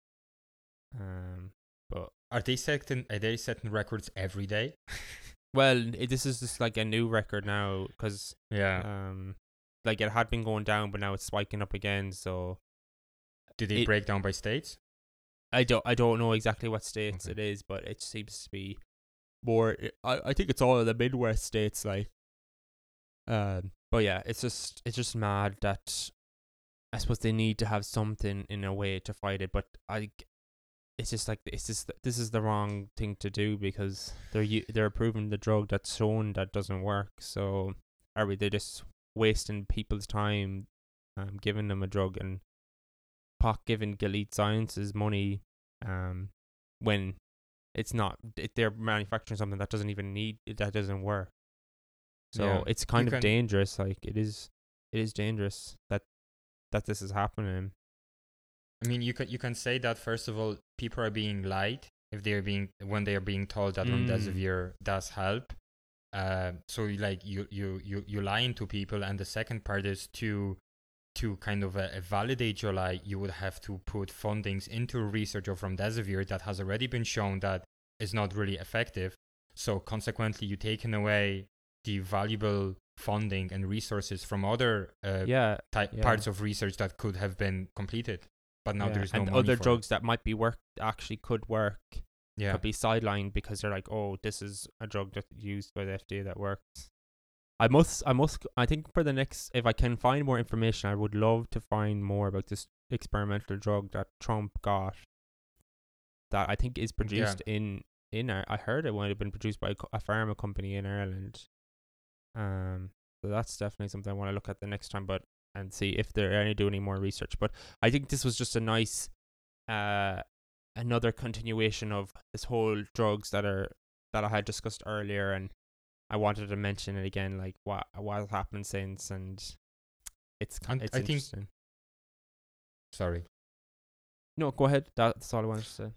um, but Are they setting are they setting records every day? well, it, this is just like a new record now because yeah. um, like it had been going down, but now it's spiking up again. So Did they it- break down by states? I don't I don't know exactly what states Okay. it is, but it seems to be more. I I think it's all the Midwest states, like. Um, but yeah, it's just it's just mad that I suppose they need to have something in a way to fight it, but I. It's just like it's just this is the wrong thing to do because they're they're approving the drug that's shown that doesn't work. So are we? They're just wasting people's time, um, giving them a drug and POC giving Gilead Sciences money um, when it's not it, they're manufacturing something that doesn't even need that doesn't work. So Yeah. it's kind You of dangerous. Like it is, it is dangerous that that this is happening. I mean, you can you can say that first of all, people are being lied if they're being when they are being told that Mm. remdesivir does help. Uh, so you, like you you you you lying to people, and the second part is to to kind of uh, validate your lie, you would have to put fundings into research of remdesivir that has already been shown that is not really effective. So consequently, you're taking away the valuable funding and resources from other uh, yeah, ty- yeah. parts of research that could have been completed, but now yeah. there's no and money other for it. drugs that might be work actually could work Yeah, could be sidelined because they're like, oh, this is a drug that's used by the FDA that works. I must, I must, I think for the next, if I can find more information, I would love to find more about this experimental drug that Trump got. That I think is produced in in Ar- I heard it might have been produced by a pharma company in Ireland. Um, so that's definitely something I want to look at the next time, but and see if they're any do any more research. But I think this was just a nice, uh, another continuation of this whole drugs that are that I had discussed earlier, and I wanted to mention it again, like what what happened since, and it's And it's I think- interesting. Sorry. No, go ahead. That's all I wanted to say.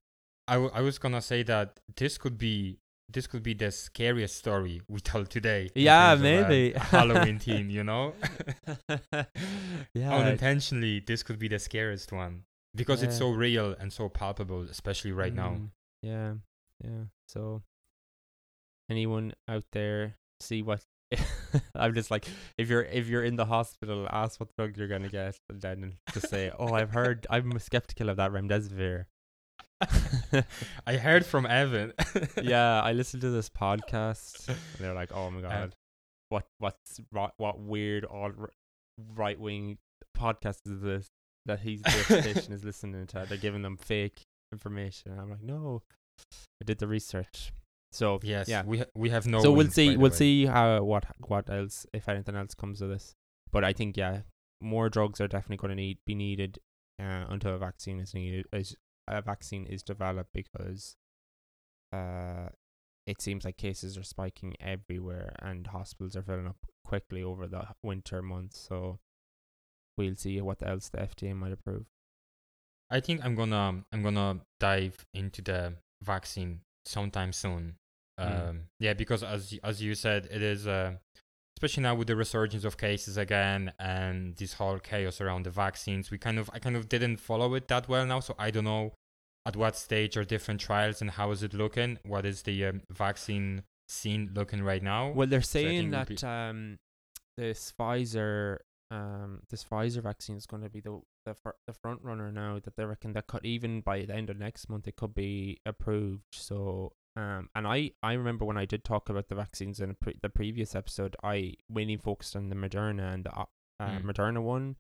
I, w- I was gonna say that this could be this could be the scariest story we told today. Yeah, uh, maybe. Halloween theme, you know. yeah. Unintentionally, this could be the scariest one because it's so real and so palpable, especially right now. Mm, Yeah, yeah. So, anyone out there see what? I'm just like, if you're if you're in the hospital, ask what drug you're gonna get, and then just say, "Oh, I've heard. I'm skeptical of that remdesivir." I heard from Evan. yeah, I listened to this podcast. And they're like, "Oh my god, what what's what weird all right wing podcast is this that he's the station is listening to? They're giving them fake information." And I'm like, "No, I did the research." So yes, yeah. we ha- we have no. so we'll wins, see. We'll see how what what else if anything else comes of this. But I think yeah, more drugs are definitely going to need be needed uh, until a vaccine is needed. Is a vaccine is developed because uh, it seems like cases are spiking everywhere and hospitals are filling up quickly over the winter months. So we'll see what else the FDA might approve. I think I'm gonna I'm gonna dive into the vaccine sometime soon. Um, Mm. Yeah, because as as you said, it is uh, especially now with the resurgence of cases again and this whole chaos around the vaccines. We kind of I kind of didn't follow it that well now, so I don't know at what stage are different trials and how is it looking. What is the um, vaccine scene looking right now? Well, they're saying we'll that um, this Pfizer, um, this Pfizer vaccine is going to be the the fir- the front runner now. That they reckon that could even by the end of next month it could be approved. So um, and I I remember when I did talk about the vaccines in a pre- the previous episode, I mainly focused on the Moderna and the uh, Mm. Moderna one,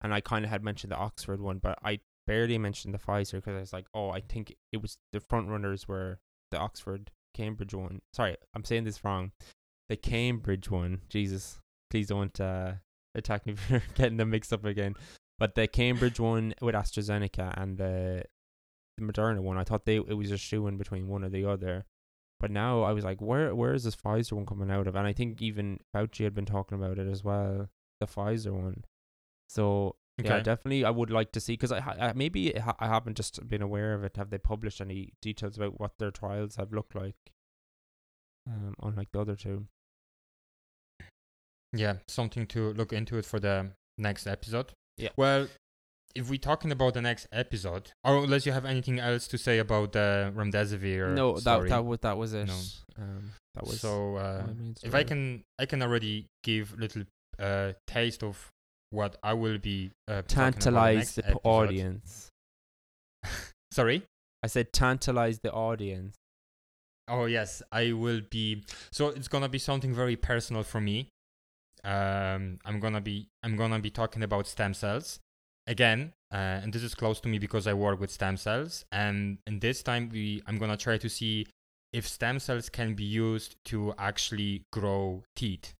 and I kind of had mentioned the Oxford one, but I barely mentioned the Pfizer because I was like, oh, I think it was the front runners were the Oxford Cambridge one. Sorry, I'm saying this wrong. The Cambridge one. Jesus, please don't uh, attack me for getting them mixed up again. But the Cambridge one with AstraZeneca and the, the Moderna one, I thought they it was just shooing between one or the other. But now I was like, where where is this Pfizer one coming out of? And I think even Fauci had been talking about it as well, the Pfizer one. So yeah, definitely. I would like to see because I, I maybe ha- I haven't just been aware of it. Have they published any details about what their trials have looked like? Um, unlike the other two. Yeah, something to look into it for the next episode. Yeah. Well, if we're talking about the next episode, or unless you have anything else to say about the remdesivir no, that story. that was that was it. No. Um, that was so uh, if I can, I can already give little uh, taste of what I will be uh, tantalize next the audience. Sorry. I said tantalize the audience. Oh yes, I will be. So it's gonna be something very personal for me. Um, I'm gonna be I'm gonna be talking about stem cells again, uh, and this is close to me because I work with stem cells. And in this time, we I'm gonna try to see if stem cells can be used to actually grow teeth,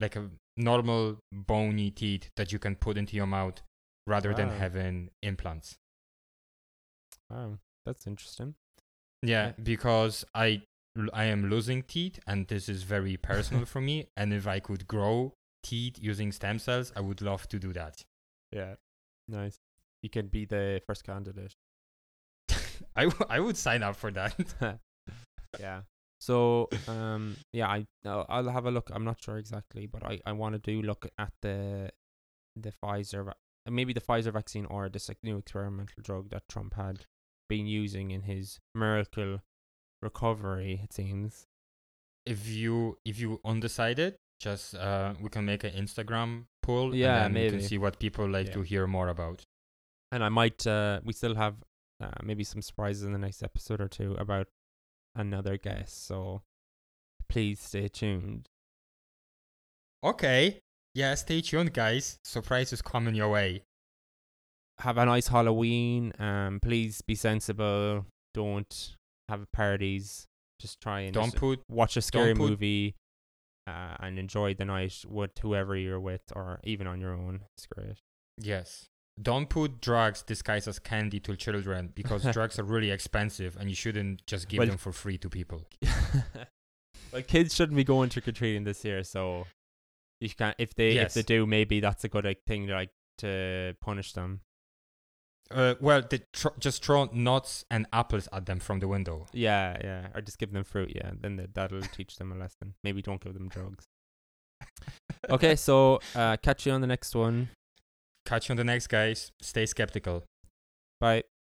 like a normal bony teeth that you can put into your mouth, rather than having implants. Wow, that's interesting. Yeah, Yeah. because I I am losing teeth, and this is very personal for me. And if I could grow teeth using stem cells, I would love to do that. Yeah, nice. You can be the first candidate. I, w- I would sign up for that. yeah. So um yeah I I'll, have a look. I'm not sure exactly, but I I want to do look at the the Pfizer maybe the Pfizer vaccine or this like new experimental drug that Trump had been using in his miracle recovery. It seems. if you if you undecided, just uh, we can make an Instagram poll. Yeah, and then we maybe. can see what people like Yeah. to hear more about. and I might uh we still have uh, maybe some surprises in the next episode or two about another guest so please stay tuned Okay. Yeah, stay tuned, guys. Surprises coming your way. have a nice halloween um please be sensible don't have parties just try and Don't just put watch a scary put- movie uh, and enjoy the night with whoever you're with or even on your own it's great yes. Don't put drugs disguised as candy to children because drugs are really expensive and you shouldn't just give Well- them for free to people. well kids shouldn't be going trick-or-treating this year so you can if they if they do maybe that's a good like thing like to punish them Uh, well, they tr- just throw nuts and apples at them from the window. Yeah, yeah. Or just give them fruit. Yeah, then the, that'll teach them a lesson. Maybe don't give them drugs. Okay, so uh, catch you on the next one. Catch you on the next, guys. Stay skeptical. Bye.